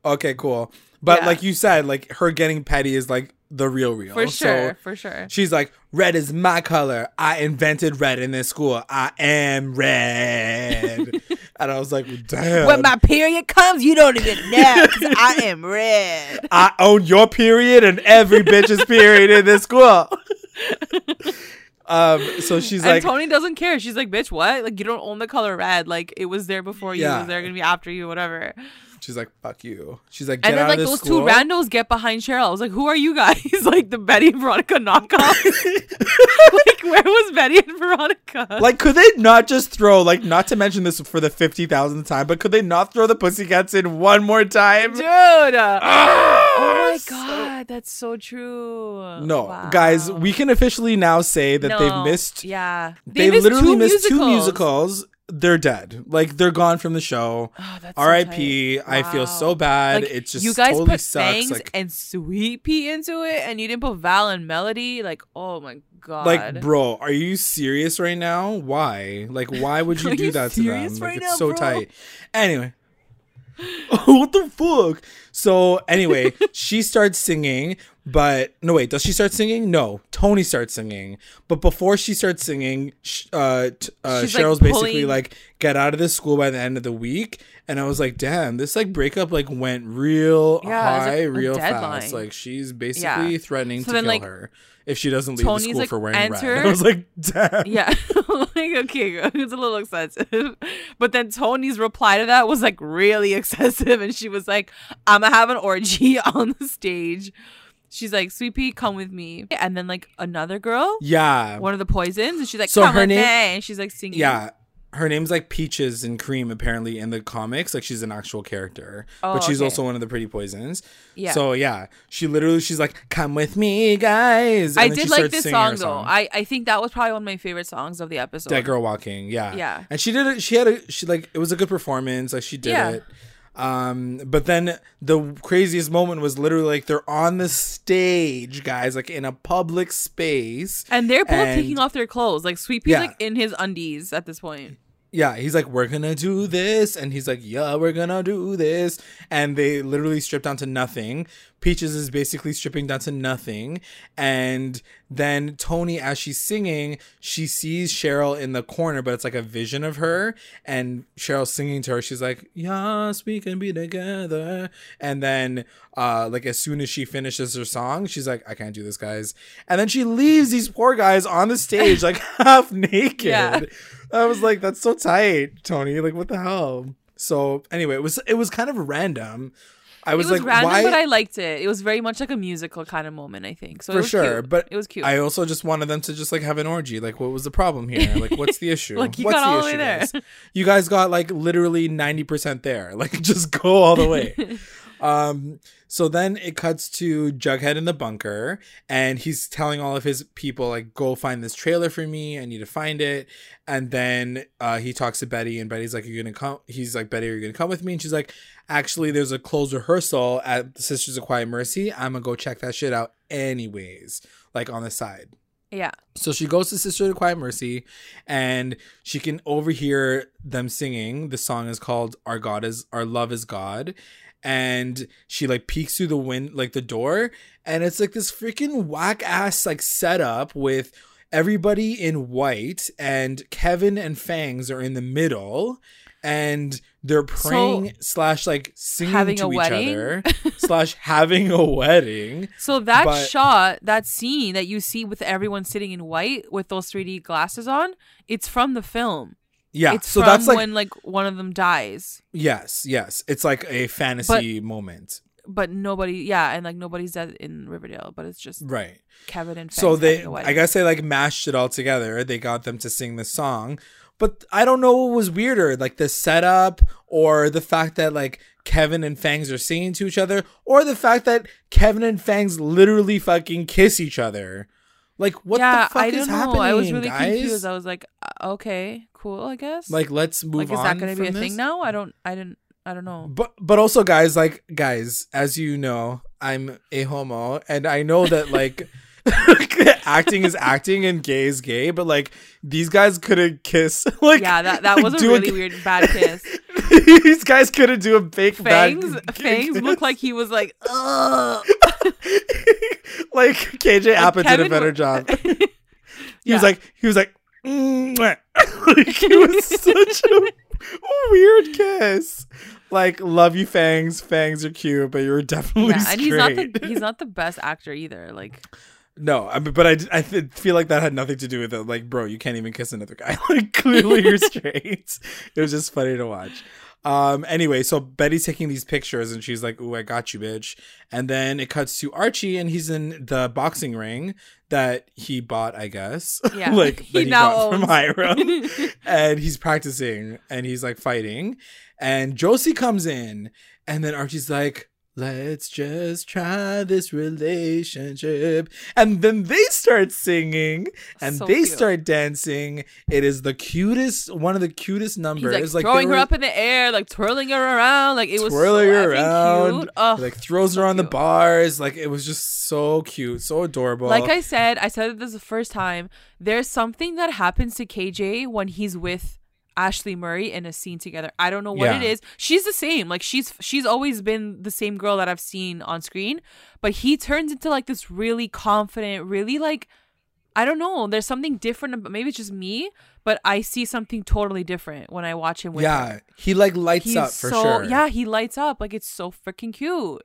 Okay, cool. But Yeah. like you said, like her getting petty is like the real real. for So sure, for sure. She's like, red is my color. I invented red in this school. I am red. [LAUGHS] and I was like, damn. When my period comes, you don't even know I am red. [LAUGHS] I own your period and every bitch's period in this school. Um, so she's and like, Tony doesn't care. She's like, bitch, what? Like, you don't own the color red. Like, it was there before you. It Yeah. was there gonna be after you, whatever. She's like, fuck you. She's like, get And then like those school. two randos get behind Cheryl. I was like, who are you guys? [LAUGHS] like the Betty and Veronica knockoff. [LAUGHS] like, where was Betty and Veronica? like, could they not just throw, like, not to mention this for the 50,000th time, but could they not throw the Pussycats in one more time? Dude. oh oh my god, that's so true. No, Wow. guys, we can officially now say that No, they've missed. Yeah, They, literally missed two musicals. They're dead. Like they're gone from the show. Oh, so R.I.P. tight. I feel so bad. Like, it just you guys totally put sucks. Like, and Sweet Pea into it, and you didn't put Val and Melody. Like, oh my god. like, bro, are you serious right now? Why? Like, why would you [LAUGHS] do you that to them? Like, right it's now, so bro? tight. Anyway. [LAUGHS] [LAUGHS] what the fuck? So anyway, she starts singing, but no wait, does she start singing? No, Toni starts singing. But before she starts singing, uh, uh She's, like, Cheryl's basically like, "Get out of this school by the end of the week." And I was like, "Damn, this like breakup like went real Yeah, high, a- real fast. Like she's basically Yeah. threatening So to then, kill like, her if she doesn't leave the school like, for wearing enter- red." [LAUGHS] I was like, "Damn." yeah, [LAUGHS] like okay, [LAUGHS] it's a little excessive. But then Toni's reply to that was like really excessive, and she was like, "I'm gonna have an orgy on the stage." She's like, "Sweet Pea, come with me," and then like another girl, Yeah. one of the poisons, and she's like, So "Come her with name- me," and she's like singing. Yeah. Her name's like Peaches and Cream apparently in the comics. Like she's an actual character. Oh, but she's okay. also one of the pretty poisons. Yeah. So yeah. She literally she's like, Come with me, guys. I And then did like this song her though. I I think that was probably one of my favorite songs of the episode. Dead Girl Walking, yeah. Yeah. And she did it she had a she like it was a good performance. Like she did Yeah. it. Um, but then the craziest moment was literally like they're on the stage, guys, like in a public space. And they're both And- taking off their clothes. Like Sweet Pea's Yeah. like in his undies at this point. Yeah, he's like, we're gonna do this, and he's like, yeah, we're gonna do this, and they literally strip down to nothing. Peaches is basically stripping down to nothing, and then Toni, as she's singing, she sees Cheryl in the corner, but it's like a vision of her, and Cheryl's singing to her. She's like, yes, we can be together, and then, uh, like as soon as she finishes her song, she's like, I can't do this, guys, and then she leaves these poor guys on the stage like [LAUGHS] half naked. Yeah. I was like, that's so tight, Toni. Like, what the hell? So anyway, it was it was kind of random. I was, it was like, random, why? but I liked it. It was very much like a musical kind of moment, I think. So it for was sure, cute. but it was cute. I also just wanted them to just like have an orgy. Like, what was the problem here? Like, what's the [LAUGHS] issue? Like, you what's got the all the way issue, there. guys? You guys got like literally ninety percent there. Like, [LAUGHS] just go all the way. [LAUGHS] Um, so then it cuts to Jughead in the bunker, and he's telling all of his people, like, go find this trailer for me. I need to find it. And then uh, he talks to Betty, and Betty's like, You're gonna come. He's like, Betty, are you gonna come with me? And she's like, Actually, there's a closed rehearsal at the Sisters of Quiet Mercy. I'm gonna go check that shit out, anyways, like on the side. yeah. So she goes to Sister of Quiet Mercy and she can overhear them singing. The song is called Our God is Our Love is God. And she like peeks through the wind like the door and it's like this freaking whack ass like setup with everybody in white and Kevin and Fangs are in the middle and they're praying slash like singing to each wedding? other [LAUGHS] slash having a wedding. So that But- shot, that scene that you see with everyone sitting in white with those 3D glasses on, it's from the film. Yeah. It's so that's like when like one of them dies. Yes, yes. It's like a fantasy moment. But nobody, yeah, and like nobody's dead in Riverdale, but it's just Right. Kevin and Fangs So they having a wedding. I guess they like mashed it all together. They got them to sing the song. But I don't know what was weirder, like the setup or the fact that like Kevin and Fangs are singing to each other or the fact that Kevin and Fangs literally fucking kiss each other. Like what yeah, the fuck I is know. happening, I was really guys? confused. I was like, uh, okay, cool, I guess. like let's move like is on that going to be a from thing now? I don't, I didn't, I don't know. But but also guys, like guys, as you know, I'm a homo and I know that like [LAUGHS] acting is acting and gay is gay, but like these guys couldn't kiss. [LAUGHS] Like yeah, that that like, was a really weird bad kiss. [LAUGHS] [LAUGHS] these guys couldn't do a fake Fangs, [LAUGHS] Fangs looked like he was like, ugh. [LAUGHS] like KJ Apa did a better job. He Yeah. was like he was like, like it was such a weird kiss. Like love you, Fangs. Fangs are cute, but you're definitely yeah, and he's not the he's not the best actor either. Like, No, I mean, but I, I feel like that had nothing to do with it. Like, bro, you can't even kiss another guy. like, clearly you're straight. it was just funny to watch. Um, anyway, so Betty's taking these pictures and she's like, Ooh, I got you, bitch. And then it cuts to Archie and he's in the boxing ring that he bought, I guess. [LAUGHS] Yeah. like He he now got from owns. Hiram. [LAUGHS] and he's practicing and he's like fighting. And Josie comes in and then Archie's like, Let's just try this relationship. And then they start singing and So they cute. start dancing. It is the cutest, one of the cutest numbers. like, they throwing her were up in the air, like twirling her around, like it was twirling so her around, Cute. Ugh. like throws her so on the bars. Like it was just so cute, so adorable. Like I said, I said it this the first time. There's something that happens to KJ when he's with Ashley Murray in a scene together. I don't know what it Yeah. is. She's the same. Like she's she's always been the same girl that I've seen on screen, but he turns into like this really confident, really like I don't know. There's something different about maybe it's just me, but I see something totally different when I watch him with yeah, her. he like lights He's up for so sure. yeah, he lights up like it's so freaking cute.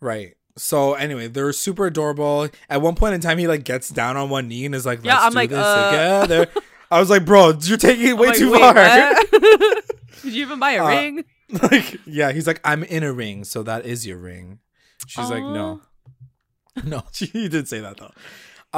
Right. So anyway, they're super adorable. At one point in time, he like gets down on one knee and is like, "Let's Yeah, I'm do like, this uh. together." [LAUGHS] I was like, "Bro, you're taking it way like, too far." [LAUGHS] [LAUGHS] Did you even buy a Uh, ring? [LAUGHS] like, yeah, he's like, "I'm in a ring, so that is your ring." She's like, "No, no." She did say that though.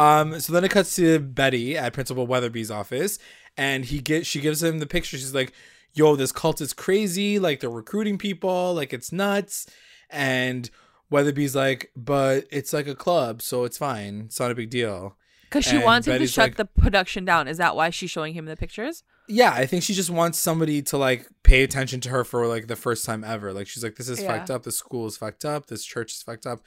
Um. So then it cuts to Betty at Principal Weatherbee's office, and he get she gives him the picture. She's like, "Yo, this cult is crazy. Like they're recruiting people. Like it's nuts." And Weatherbee's like, "But it's like a club, so it's fine. It's not a big deal." Because she And wants him Betty's to shut like- the production down. Is that why she's showing him the pictures? Yeah, I think she just wants somebody to like pay attention to her for like the first time ever. Like she's like, this is Yeah. fucked up. This school is fucked up. This church is fucked up.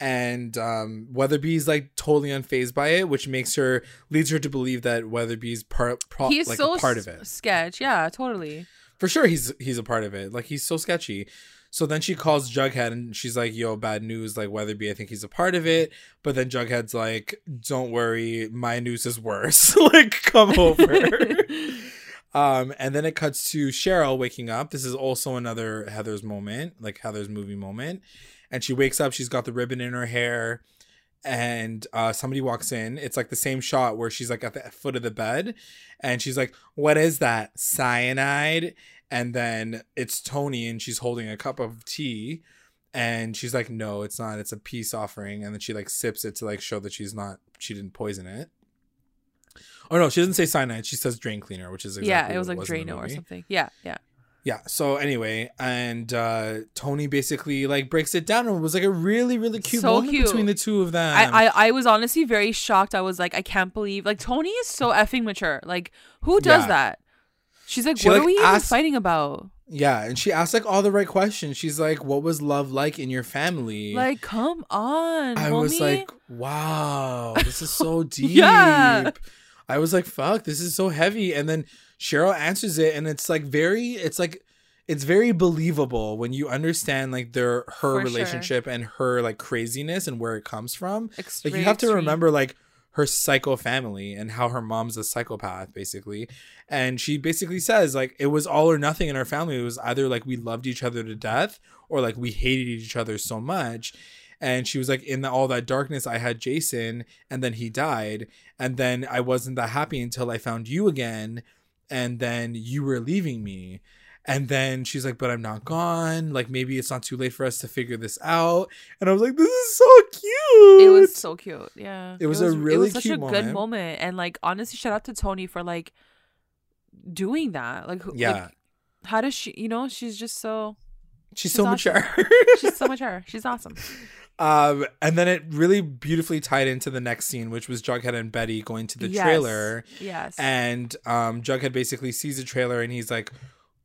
And um, Weatherbee's like totally unfazed by it, which makes her leads her to believe that Weatherbee's part pro- He's like so a part of it. sketch. Yeah, totally. For sure, he's he's a part of it. Like he's so sketchy. So then she calls Jughead and she's like, "Yo, bad news. Like Weatherbee, I think he's a part of it." But then Jughead's like, "Don't worry, my news is worse. [LAUGHS] like come over." [LAUGHS] um, and then it cuts to Cheryl waking up. This is also another Heathers moment, like Heathers movie moment. And she wakes up. She's got the ribbon in her hair, and uh, somebody walks in. It's like the same shot where she's like at the foot of the bed, and she's like, "What is that? Cyanide?" And then it's Toni, and she's holding a cup of tea, and she's like, "No, it's not. It's a peace offering." And then she like sips it to like show that she's not, she didn't poison it. Oh no, she doesn't say cyanide. She says drain cleaner, which is exactly yeah, it was like in Drano or something. Yeah, yeah. Yeah. So anyway, and uh Toni basically like breaks it down and it was like a really really cute So moment cute. between the two of them. I, I I was honestly very shocked. I was like, I can't believe like Toni is so effing mature. Like, who does Yeah. that? She's like, She, what like, are we even asked- fighting about? yeah, and she asked like all the right questions. She's like, "What was love like in your family?" Like, come on, I homie. was like, "Wow, this is so [LAUGHS] deep." Yeah. I was like, "Fuck, this is so heavy." And then Cheryl answers it, and it's like very, it's like, it's very believable when you understand like their her For sure. relationship and her like craziness and where it comes from. Extreme, like you have to extreme. remember like her psycho family and how her mom's a psychopath basically. And she basically says like it was all or nothing in our family. It was either like we loved each other to death or like we hated each other so much. And she was like in the, all that darkness i had jason and then he died. And then i wasn't that happy until i found you again and then you were leaving me and then she's like but i'm not gone like maybe it's not too late for us to figure this out and i was like this is so cute It was so cute. Yeah. It was a It really was such a moment. good moment. And like honestly, shout out to Toni for like doing that. Like, who- like, Yeah. how does she? You know, she's just so. she's, she's so awesome. mature She's so mature. She's awesome. [LAUGHS] Um, and then it really beautifully tied into the next scene, which was Jughead and Betty going to the Yes. trailer. Yes. And um, Jughead basically sees the trailer and he's like,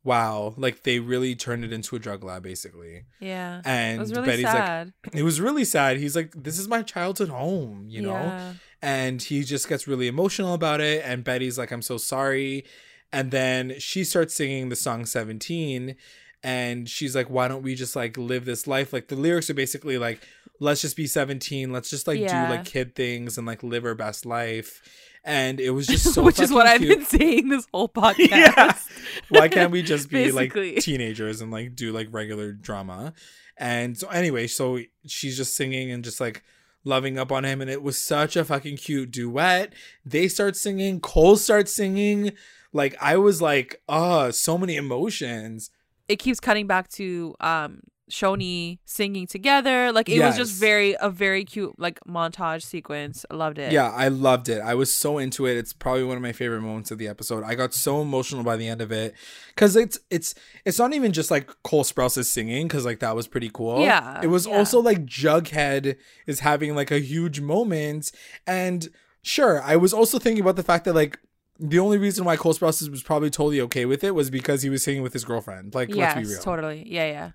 wow, like they really turned it into a drug lab, basically. yeah. And it was really Betty's sad. like, it was really sad. He's like, this is my childhood home, you know? Yeah. and he just gets really emotional about it and betty's like i'm so sorry and then she starts singing the song 17 and she's like why don't we just like live this life like the lyrics are basically like let's just be 17 let's just like Yeah. do like kid things and like live our best life and it was just [LAUGHS] so Which is what I've been cute. saying this whole [LAUGHS] podcast. Yeah. [LAUGHS] why can't we just be like teenagers and like do like regular drama and so anyway so she's just singing and just like loving up on him and it was such a fucking cute duet. They start singing, Cole starts singing. Like I was like, oh, so many emotions. It keeps cutting back to um Choni singing together. Like it was just very a very cute like montage sequence. I loved it. Yeah, I loved it. I was so into it. It's probably one of my favorite moments of the episode. I got so emotional by the end of it because it's it's it's not even just like Cole Sprouse is singing because like that was pretty cool. Yeah, it was yeah. also like Jughead is having like a huge moment, and sure, I was also thinking about the fact that like. The only reason why Cole Sprouse was probably totally okay with it was because he was singing with his girlfriend. Like, let's be real. totally. Yeah, yeah.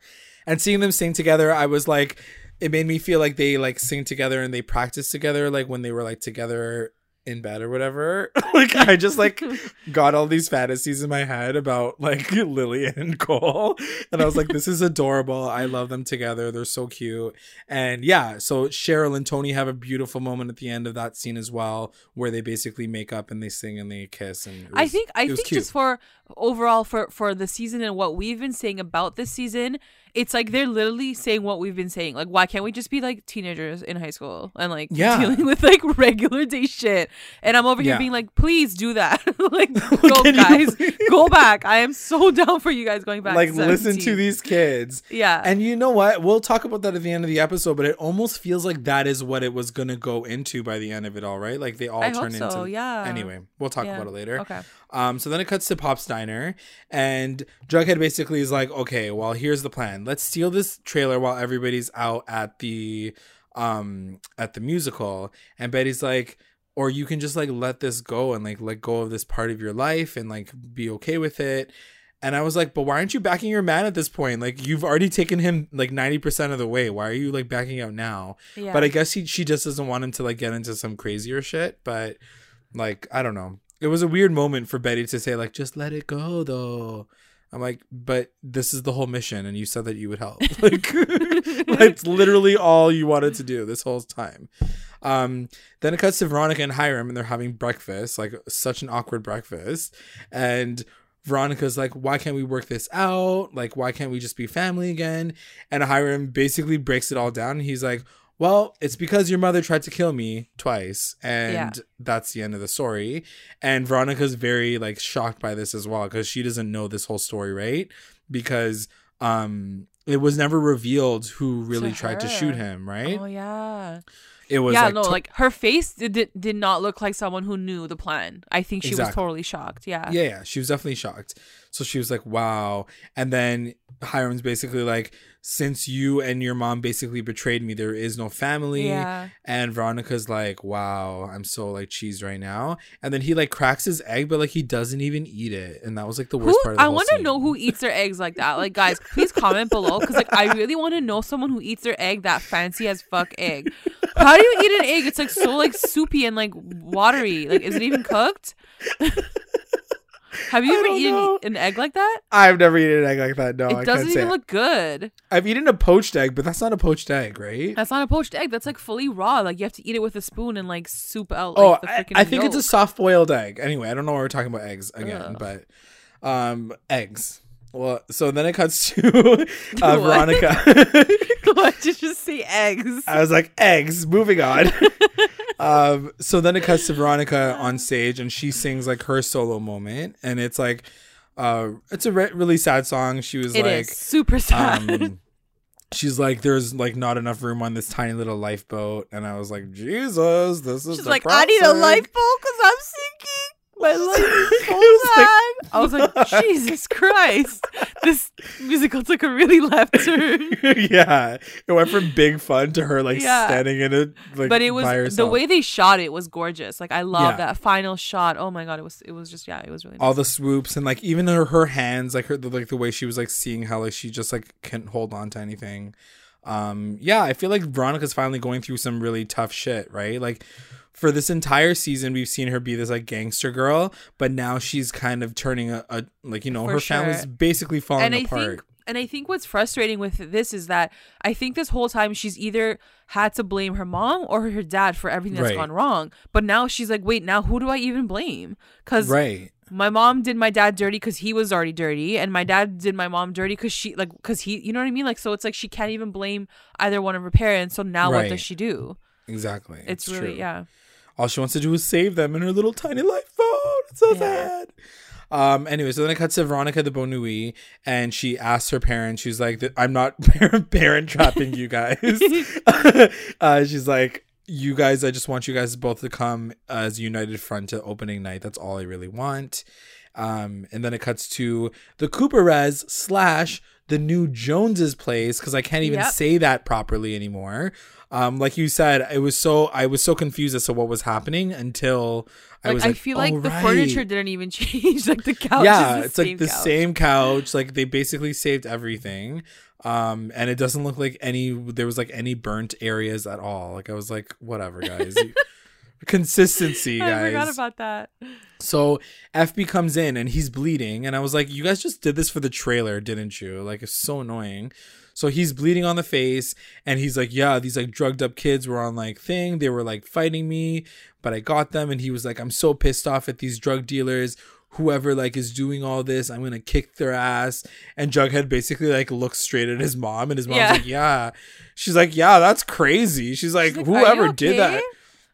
And seeing them sing together i was like it made me feel like they like sing together and they practice together like when they were like together in bed or whatever. [LAUGHS] Like i just like [LAUGHS] got all these fantasies in my head about like [LAUGHS] lili and cole. And i was like this is adorable. I love them together. They're so cute. And yeah so cheryl and toni have a beautiful moment at the end of that scene as well where they basically make up and they sing and they kiss and it I think I think cute. just for overall for for the season and what we've been saying about this season, it's like they're literally saying what we've been saying. Like, why can't we just be like teenagers in high school and like Yeah. [LAUGHS] dealing with like regular day shit? And I'm over here Yeah. being like, please do that. [LAUGHS] like, [LAUGHS] go guys, go back. I am so down for you guys going back. like to listen to these kids Yeah, And you know what? We'll talk about that at the end of the episode, but it almost feels like that is what it was gonna go into by the end of it all, right? Like they all I turn so. into Yeah. Anyway, we'll talk Yeah. about it later. Okay. Um, so then it cuts to Pop's diner, and Jughead basically is like, "Okay, well, here's the plan. Let's steal this trailer while everybody's out at the um at the musical." And Betty's like, "Or you can just like let this go and like let go of this part of your life and like be okay with it." And I was like, "But why aren't you backing your man at this point? Like you've already taken him like ninety percent of the way. Why are you like backing out now?" Yeah. But I guess he she just doesn't want him to like get into some crazier shit. But like I don't know. It was a weird moment for Betty to say like just let it go though. I'm like, but this is the whole mission, and you said that you would help. [LAUGHS] Like, [LAUGHS] that's literally all you wanted to do this whole time. Um, then it cuts to Veronica and Hiram, and they're having breakfast, like such an awkward breakfast. And Veronica's like, why can't we work this out? Like, why can't we just be family again? And Hiram basically breaks it all down. He's like, well, it's because your mother tried to kill me twice, and Yeah. that's the end of the story. And Veronica's very like shocked by this as well because she doesn't know this whole story, right? Because um it was never revealed who really To tried to shoot him, right? Oh yeah. it was yeah, like no, to- like her face did, did did not look like someone who knew the plan. I think she was totally shocked. Yeah. yeah, yeah, she was definitely shocked. So she was like, "Wow!" And then Hiram's basically like, "Since you and your mom basically betrayed me, there is no family." Yeah. And Veronica's like, "Wow, I'm so like cheesed right now." And then he like cracks his egg, but like he doesn't even eat it, and that was like the worst Who, part. Of the I want to know who eats their eggs like that. Like, guys, please comment below because, like, I really want to know someone who eats their egg that fancy as fuck egg. How do you eat an egg? It's like so like soupy and like watery. Like, is it even cooked? [LAUGHS] Have you ever eaten know. an egg like that? I've never eaten an egg like that. No, it can't doesn't even look good. I've eaten a poached egg, but that's not a poached egg, right? That's not a poached egg. That's like fully raw. Like you have to eat it with a spoon and like soup out. oh, Like, the I, I think it's a soft boiled egg. Anyway, I don't know why we're talking about eggs again, Ugh. but um, eggs. Well, so then it cuts [LAUGHS] to uh, [LAUGHS] What? Veronica. [LAUGHS] Why did you just say eggs? I was like, eggs. Moving on. Um, so then it cuts to Veronica on stage, and she sings like her solo moment, and it's like, uh, it's a re- really sad song. She was It is like, super sad. um, she's like, there's like not enough room on this tiny little lifeboat, and I was like, Jesus, this is She's like, I need a lifeboat because I'm sinking. My [LAUGHS] life is so like- sad. I was like, [LAUGHS] Jesus Christ. This musical took a really left turn. [LAUGHS] yeah, it went from big fun to her like Yeah. standing in it, like But it was the way they shot it was gorgeous. Like I love Yeah. that final shot. Oh my god, it was it was just yeah, it was really all nice. the swoops and like even her her hands, like her the, like the way she was like seeing how like she just like can't hold on to anything. Um, yeah, I feel like Veronica's finally going through some really tough shit, right? Like for this entire season, we've seen her be this like gangster girl, but now she's kind of turning a, a like you know For her sure. family's basically falling and I apart. think and I think what's frustrating with this is that I think this whole time she's either had to blame her mom or her dad for everything that's Right. gone wrong. But now she's like, wait, now who do I even blame? Because right. my mom did my dad dirty because he was already dirty, and my dad did my mom dirty because she like because he, you know what I mean? Like, so it's like she can't even blame either one of her parents. So now what does she do? exactly. It's, really true. yeah. All she wants to do is save them in her little tiny life phone. It's so Yeah. sad. Um. Anyway, so then it cuts to Veronica the Bonne Nuit, and she asks her parents. She's like, "I'm not [LAUGHS] parent trapping you guys." [LAUGHS] [LAUGHS] uh, she's like, "You guys, I just want you guys both to come as united front to opening night. That's all I really want." Um. And then it cuts to the Cooper Res slash the new Joneses place because I can't even Yep. say that properly anymore. Um, like you said, it was so I was so confused as to what was happening until I Like was I like, feel "Oh, like the right." furniture didn't even [LAUGHS] change. Like the couch. yeah, is the it's like the couch. same couch. Like they basically saved everything. Um, and it doesn't look like any there was like any burnt areas at all. Like I was like, whatever, guys. [LAUGHS] Consistency, I forgot about that. So FP comes in and he's bleeding, and I was like, "You guys just did this for the trailer, didn't you?" Like it's so annoying. So he's bleeding on the face, and he's like, "Yeah, these like drugged up kids were on like thing. They were like fighting me, but I got them." And he was like, "I'm so pissed off at these drug dealers." Whoever like is doing all this, I'm gonna kick their ass. And Jughead basically like looks straight at his mom, and his mom's Yeah. like, "Yeah." She's like, "Yeah, that's crazy." She's like, She's like, "Whoever you did that."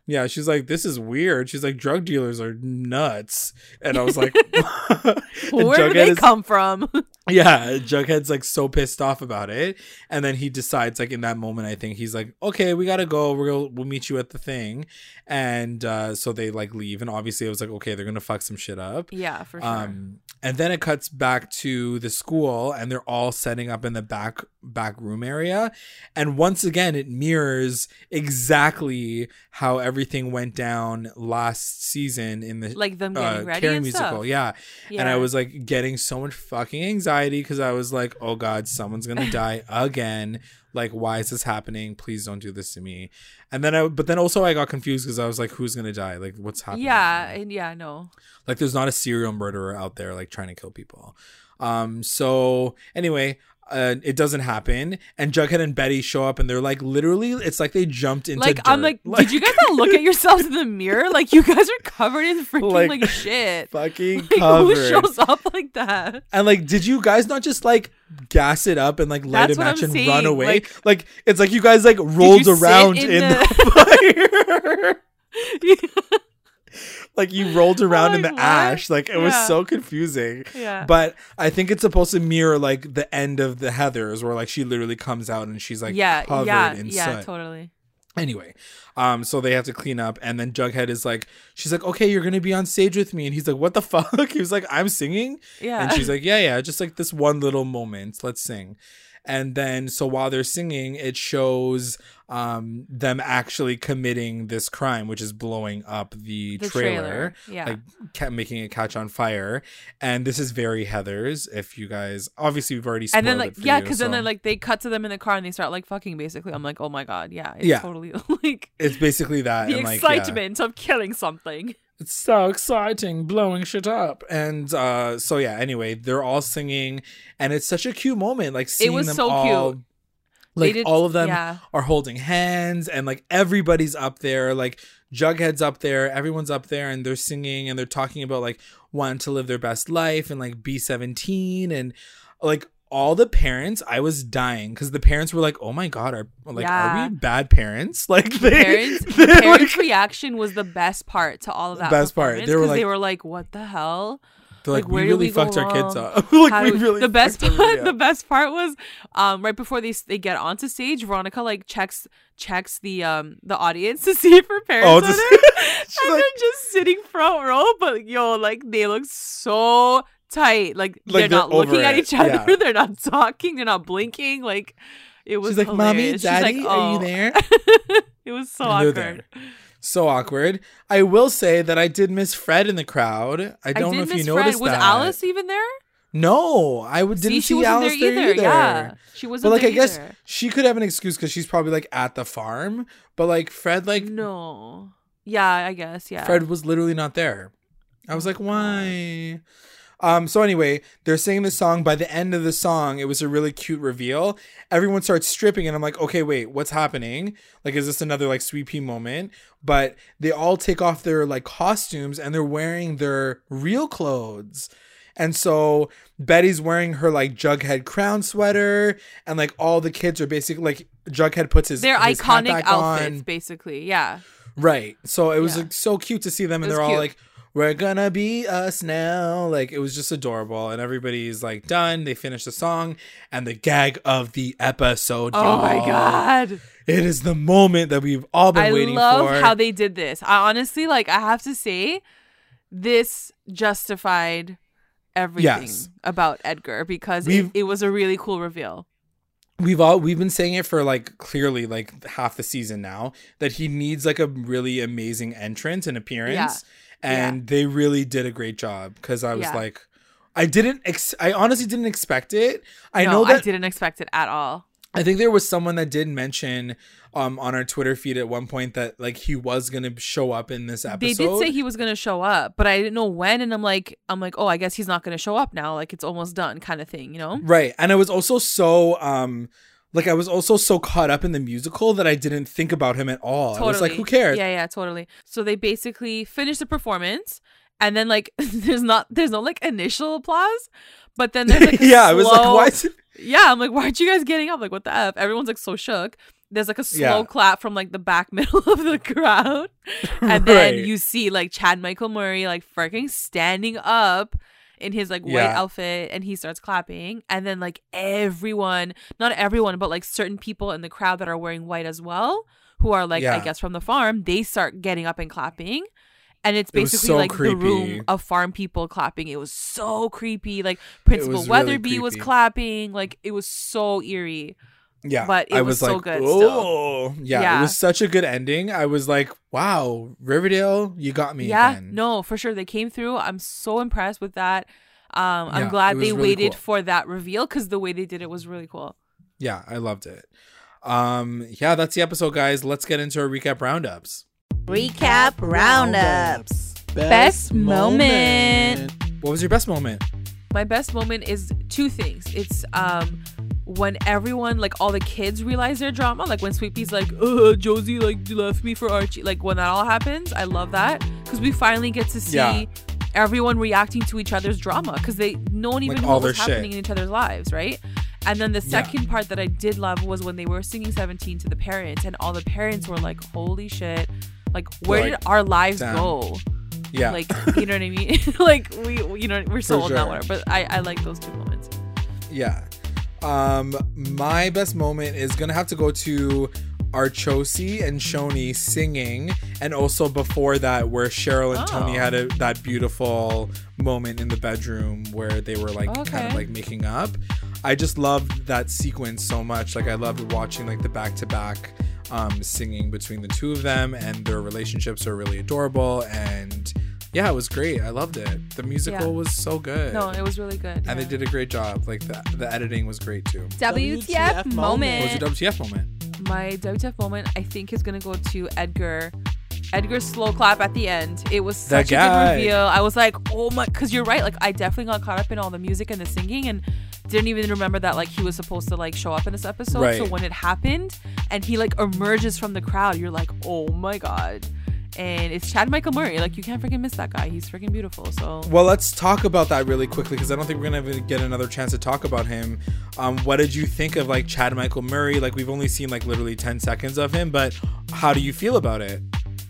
Okay?" Yeah, she's like, this is weird. She's like, drug dealers are nuts. And I was like, [LAUGHS] [LAUGHS] Where Jughead do they is- come from? [LAUGHS] yeah, Jughead's like so pissed off about it. And then he decides, like, in that moment, I think he's like, okay, we gotta go. We're gonna, we'll meet you at the thing. And uh, so they like leave. And obviously, it was like, okay, they're gonna fuck some shit up. yeah, for sure. Um, and then it cuts back to the school, and they're all setting up in the back back room area. And once again, it mirrors exactly how everything went down last season in the like them uh, ready Carrie and musical. stuff. Yeah. yeah. and I was like getting so much fucking anxiety because I was like, oh god, someone's gonna [LAUGHS] die again. Like, why is this happening? Please don't do this to me. And then I, but then also I got confused because I was like, who's gonna die? Like, what's happening? Yeah, and yeah, no. like there's not a serial murderer out there like trying to kill people um so anyway uh, it doesn't happen and jughead and betty show up and they're like literally it's like they jumped into Like I'm dirt. like, did you guys not look at yourselves in the mirror? Like you guys are covered in freaking Like, like, shit. fucking Like, covered who shows up like that? and like did you guys not just like gas it up and like light That's a match and saying, run away like, like- it's like you guys like rolled around in in, the, [LAUGHS] fire like you rolled around in the what? ash like it was so confusing yeah. But I think it's supposed to mirror like the end of the Heathers, where like she literally comes out and she's like yeah, covered yeah, in yeah, soot. totally. Anyway, um, so they have to clean up, and then Jughead is like, she's like, okay, you're gonna be on stage with me, and he's like, what the [LAUGHS] fuck? He was like, I'm singing, Yeah. and she's like, yeah, yeah, just like this one little moment, let's sing. And then, so while they're singing, it shows um, them actually committing this crime, which is blowing up the, the trailer trailer. Yeah. like making it catch on fire and this is very heathers if you guys obviously we've already spoiled and then like yeah, because then so- they like they cut to them in the car and they start like fucking basically. I'm like, oh my god, yeah, it's Yeah. totally [LAUGHS] like it's basically that the and like yeah, excitement of killing something. It's so exciting blowing shit up and uh so yeah anyway they're all singing and it's such a cute moment like seeing was them so all cute. like did- all of them yeah. are holding hands and like everybody's up there like jughead's up there everyone's up there and they're singing and they're talking about like wanting to live their best life and like be 17 and like all the parents i was dying because the parents were like oh my god are like are we bad parents [LAUGHS] like they, Parents, [LAUGHS] the like- parents' reaction was the best part to all of that. Best part. They were like- they were like, "What the hell?" they're like, like, we really we fucked our kids up [LAUGHS] like we we- really the best part, the best part was um right before they they get onto stage veronica like checks checks the um the audience to see if her parents Oh, are there and like- they're just sitting front row but yo like they look so tight like, Like, they're, they're not looking at it. each other Yeah. [LAUGHS] they're not talking they're not blinking like it was she's like mommy hilarious. She's daddy like, are you "Oh." there [LAUGHS] it was so awkward there. so awkward i will say that i did miss fred in the crowd i don't did know if you Fred. noticed was that alice even there No, I would didn't see see, she wasn't Alice there either. yeah she wasn't But like, I guess either. she could have an excuse because she's probably like at the farm. But like Fred, like no yeah i guess yeah Fred was literally not there. I was like, oh why? Um. So anyway, they're singing the song. By the end of the song, it was a really cute reveal. Everyone starts stripping, and I'm like, okay, wait, what's happening? Like, is this another like sweet pea moment? But they all take off their like costumes, and they're wearing their real clothes. And so Betty's wearing her like Jughead crown sweater, and like all the kids are basically like Jughead puts his Their his iconic outfits, on. basically. Yeah. Right. So it was Yeah. like so cute to see them, and they're all cute. like, "We're gonna be us now." Like it was just adorable, and everybody's like done. They finish the song, and the gag of the episode. Oh my y'all. god. It is the moment that we've all been I waiting love for. how they did this. I honestly like I have to say this justified everything Yes. about Edgar because it, it was a really cool reveal. we've all we've been saying it for like clearly like half the season now that he needs like a really amazing entrance and appearance and they really did a great job because i was Yeah. like i didn't ex- i honestly didn't expect it i no, know that I didn't expect it at all. I think there was someone that did mention um on our Twitter feed at one point that like he was gonna show up in this episode. They did say he was gonna show up, but I didn't know when. And I'm like, I'm like, oh, I guess he's not gonna show up now. Like it's almost done, kind of thing, you know? right, and I was also so um like I was also so caught up in the musical that I didn't think about him at all. I was like, who cares? Yeah, yeah, totally. So they basically finish the performance, and then like [LAUGHS] there's not there's no like initial applause, but then there's like [LAUGHS] yeah, I was like, why is it? Yeah, I'm like, why aren't you guys getting up? Like, what the f? Everyone's like so shook. There's like a slow Yeah. clap from like the back [LAUGHS] middle of the crowd, and then you see like Chad Michael Murray like freaking standing up in his like white Yeah. outfit, and he starts clapping, and then like everyone, not everyone, but like certain people in the crowd that are wearing white as well, who are like I guess from the farm, they start getting up and clapping. And it's It basically so like the room of farm people clapping. It was so creepy. Like Principal was really Weatherbee was clapping. Like it was so eerie. Yeah, But it I was was, so like, good still. oh, yeah, Yeah. it was such a good ending. I was like, wow, Riverdale, you got me. yeah, again. no, for sure they came through. I'm so impressed with that. Um, I'm Yeah, glad they really waited cool. for that reveal because the way they did it was really cool. yeah, I loved it. Um, yeah, that's the episode, guys. Let's get into our recap roundups. Recap roundups. Best moment. What was your best moment? My best moment is two things. It's um when everyone like all the kids realize their drama, like when Sweet Pea's like, "Uh, Josie like left me for Archie." Like when that all happens, I love that because we finally get to see Yeah. everyone reacting to each other's drama because they no one even Like, knew all what was shit. happening in each other's lives, right? And then the Yeah. second part that I did love was when they were singing 17 to the parents, and all the parents were like, "Holy shit!" Like, where Like, did our lives damn. go? Yeah, Like, you know what I mean? [LAUGHS] like, we, you know, we're so For old now, sure. whatever. But I, I like those two moments. yeah. Um, my best moment is gonna have to go to Archosi and Choni singing, and also before that, where Cheryl and Toni Oh. had a, that beautiful moment in the bedroom where they were like kind of like making up. I just loved that sequence so much. Like I loved watching like the back to back um singing between the two of them, and their relationships are really adorable. And yeah, it was great. I loved it. The musical Yeah. was so good. No, it was really good. and they did a great job. Like the the editing was great too. WTF What moment. was your WTF moment? My WTF moment, I think, is gonna go to Edgar. Edgar's slow clap at the end. It was That such a good reveal. I was like, oh my, because you're right. Like, I definitely got caught up in all the music and the singing, and didn't even remember that like he was supposed to like show up in this episode. So when it happened, and he like emerges from the crowd, you're like, oh my god. And it's Chad Michael Murray. Like, you can't freaking miss that guy. He's freaking beautiful. So Well, let's talk about that really quickly because I don't think we're gonna get another chance to talk about him. Um, what did you think of like Chad Michael Murray? Like we've only seen like literally ten seconds of him, but how do you feel about it?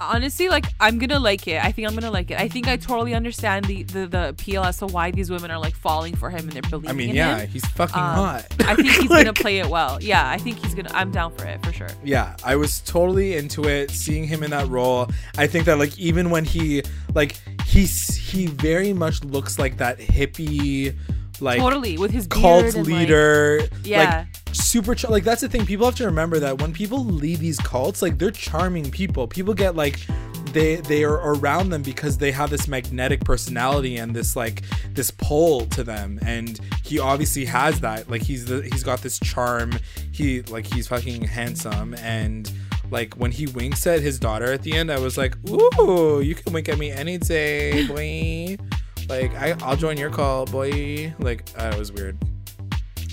Honestly like i'm gonna like it. I think i'm gonna like it. I think i totally understand the the, the appeal as to why these women are like falling for him and they're believing I mean, yeah, him. he's fucking Um, hot. i think he's [LAUGHS] Like, gonna play it well. Yeah i think he's gonna i'm down for it for sure. Yeah, I was totally into it. Seeing him in that role, I think that like even when he like he's he very much looks like that hippie like totally with his cult and, like- leader Yeah. like super ch- like that's the thing people have to remember that when people lead these cults like they're charming people. People get like they they are around them because they have this magnetic personality and this like this pull to them. And he obviously has that. Like he's the he's got this charm. He like he's fucking handsome. And like when he winks at his daughter at the end i was like ooh you can wink at me any day boy [LAUGHS] like I, i'll join your call boy like uh, it was weird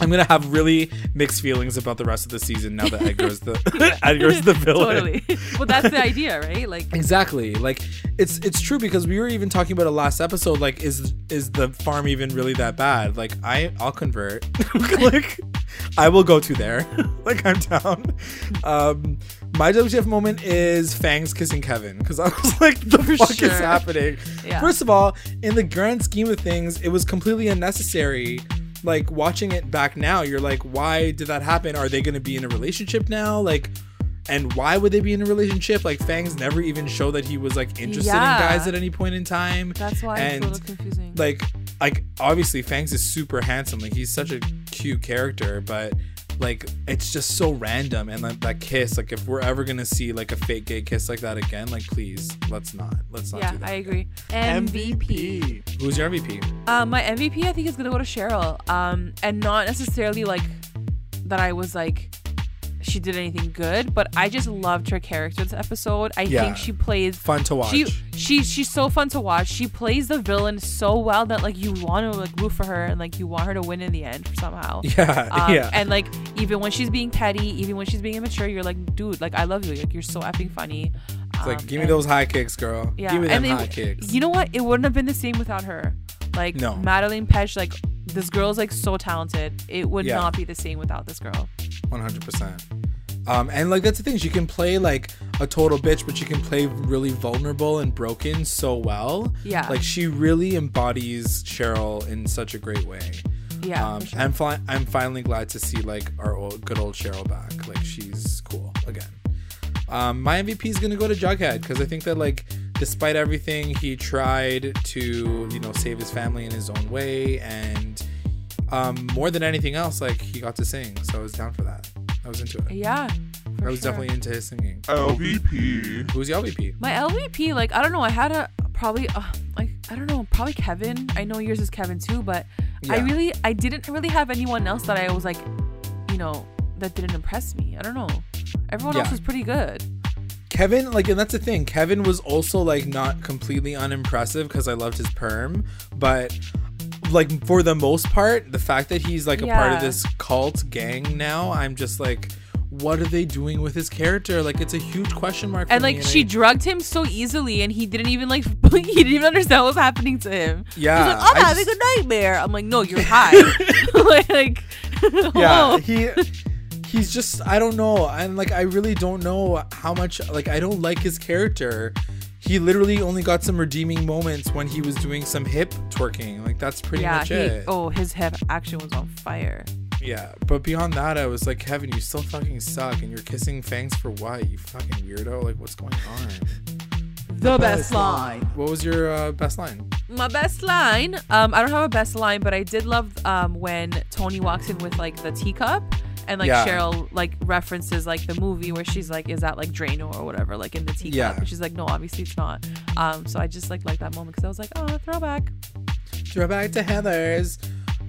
I'm gonna have really mixed feelings about the rest of the season now that Edgar's the [LAUGHS] [LAUGHS] Edgar's the villain. Totally. well, that's the idea, right? Like, Exactly. Like it's it's true because we were even talking about it last episode. Like, is is the farm even really that bad? Like, I I'll convert. [LAUGHS] like, I will go to there. like, I'm down. Um, my WTF moment is Fangs kissing Kevin because I was like, the fuck sure. is happening? Yeah. First of all, in the grand scheme of things, it was completely unnecessary. Like watching it back now, you're like, why did that happen? Are they going to be in a relationship now? Like, and why would they be in a relationship? Like Fangs never even showed that he was like interested Yeah. in guys at any point in time. that's why and it's a little confusing. like, like obviously Fangs is super handsome. Like he's such a cute character, but like it's just so random. And like that kiss, like if we're ever gonna see like a fake gay kiss like that again, like please let's not. Let's not yeah, do that. I agree. MVP. Who's your MVP? Uh, my MVP, I think, is gonna go to Cheryl. Um, and not necessarily like that. I was like, she did anything good, but I just loved her character this episode. I Yeah. think she plays. Fun to watch. She she she's so fun to watch. She plays the villain so well that like you want to like root for her and like you want her to win in the end somehow. [LAUGHS] yeah, Um, [LAUGHS] yeah. And like even when she's being petty, even when she's being immature, you're like, dude, like I love you. Like you're so effing funny. it's like Um, give me and- those high kicks, girl. yeah, give me them and it- high kicks. You know what? It wouldn't have been the same without her. Like No. Madelaine Petsch, like this girl's like so talented. It would Yeah. not be the same without this girl. One hundred percent. Um, and like that's the thing, she can play like a total bitch, but she can play really vulnerable and broken so well. Yeah. Like she really embodies Cheryl in such a great way. Yeah. um, sure. I'm fi- I'm finally glad to see like our old, good old Cheryl back. Like she's cool again. Um, my MVP is gonna go to Jughead because I think that like despite everything, he tried to you know save his family in his own way, and um, more than anything else, like he got to sing, so I was down for that. I was into it. yeah. for I was sure. definitely into his singing. LVP. Who's your LVP? my LVP. Like I don't know. I had a probably uh, like I don't know. Probably Kevin. I know yours is Kevin too, but I really I didn't really have anyone else that I was like, you know, that didn't impress me. I don't know. Everyone else was pretty good. Kevin, like, and that's the thing. Kevin was also like not completely unimpressive because I loved his perm, but like for the most part, the fact that he's like a part of this cult gang now, I'm just like, what are they doing with his character? Like, it's a huge question mark. For And like she I- drugged him so easily, and he didn't even like [LAUGHS] he didn't even understand what was happening to him. yeah, He's like, I'm I having just- a nightmare. I'm like, no, you're high. [LAUGHS] [LAUGHS] like, yeah he he's just i don't know and like i really don't know how much like i don't like his character he literally only got some redeeming moments when he was doing some hip twerking like that's pretty yeah. much He, it oh, his hip action was on fire. yeah but beyond that i was like kevin you still fucking suck and you're kissing fangs for what you fucking weirdo like what's going on [LAUGHS] The best line. what was your uh, best line My best line. Um, I don't have a best line, but I did love um when Toni walks in with like the teacup. And like Yeah. Cheryl like references like the movie where she's like, is that like Drano or whatever, like in the teacup? Yeah. And she's like, no, obviously it's not. Um, so I just like like that moment because I was like, oh, throwback. Throwback to Heathers.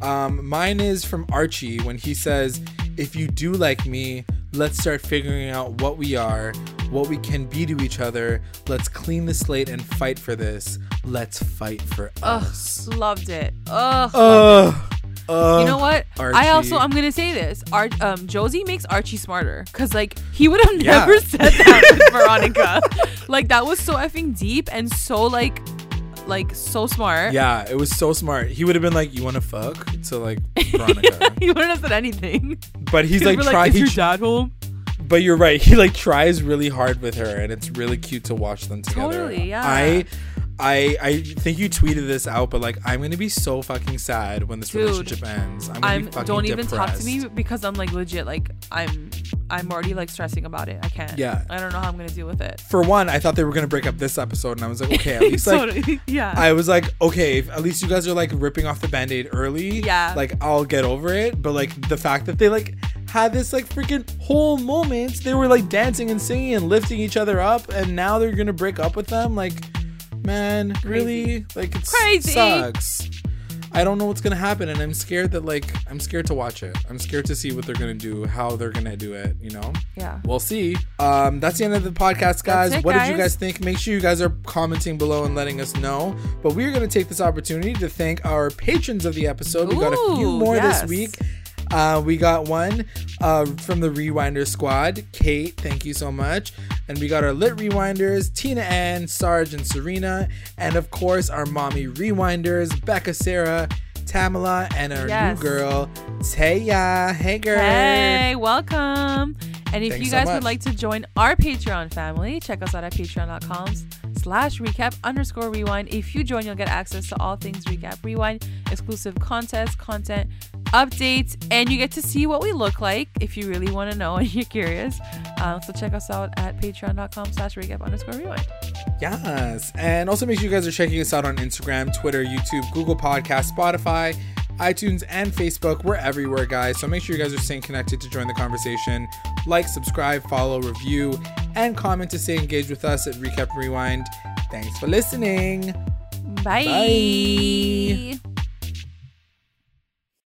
Um, mine is from Archie when he says, If you do like me, let's start figuring out what we are, what we can be to each other. Let's clean the slate and fight for this. Let's fight for Ugh, us. loved it. Ugh. Ugh. Ugh. You know what? I also I'm gonna say this. Ar- um, Josie makes Archie smarter because like he would have Yeah. never [LAUGHS] said that with Veronica. [LAUGHS] like that was so effing deep and so like like so smart. Yeah, it was so smart. He would have been like, "You want to fuck?" To like [LAUGHS] Veronica, he wouldn't have said anything. but he's like, try. is he your dad home? but you're right. He like tries really hard with her, and it's really cute to watch them together. Totally, yeah. I, I, I think you tweeted this out, but like, I'm gonna be so fucking sad when this Dude, relationship ends. I'm, gonna I'm be fucking don't even talk to me because I'm like legit like I'm I'm already like stressing about it. I can't. Yeah. I don't know how I'm gonna deal with it. For one, I thought they were gonna break up this episode, and I was like, okay, at [LAUGHS] least like. [LAUGHS] Yeah. I was like, okay, if at least you guys are like ripping off the band-aid early. Yeah. Like I'll get over it. But like the fact that they like had this like freaking whole moment, they were like dancing and singing and lifting each other up, and now they're gonna break up with them. Like, man, really? Like it Crazy. sucks. I don't know what's gonna happen, and I'm scared that like I'm scared to watch it. I'm scared to see what they're gonna do, how they're gonna do it. You know. yeah. We'll see. Um, that's the end of the podcast, guys. it, what did you guys. guys think? Make sure you guys are commenting below and letting us know. But we're to take this opportunity to thank our patrons of the episode. we got a few more yes. this week. Uh, we got one uh, from the Rewinder squad. Kate, thank you so much. And we got our lit rewinders, Tina Ann, Sarge, and Serena. And of course, our mommy rewinders, Becca Sarah, Tamala, and our Yes. new girl, Taya. Hey, girl. Hey, welcome. And if Thanks you guys much. would like to join our Patreon family, check us out at patreon.com slash recap underscore rewind. If you join, you'll get access to all things recap rewind, exclusive contests, content, updates, and you get to see what we look like if you really want to know [LAUGHS] and you're curious. Um, so check us out at patreon.com slash recap underscore rewind. Yes. And also make sure you guys are checking us out on Instagram, Twitter, YouTube, Google Podcast, Spotify, iTunes, and Facebook. We're everywhere, guys. So make sure you guys are staying connected to join the conversation. Like, subscribe, follow, review, and comment to stay engaged with us at Recap Rewind. Thanks for listening. Bye. Bye.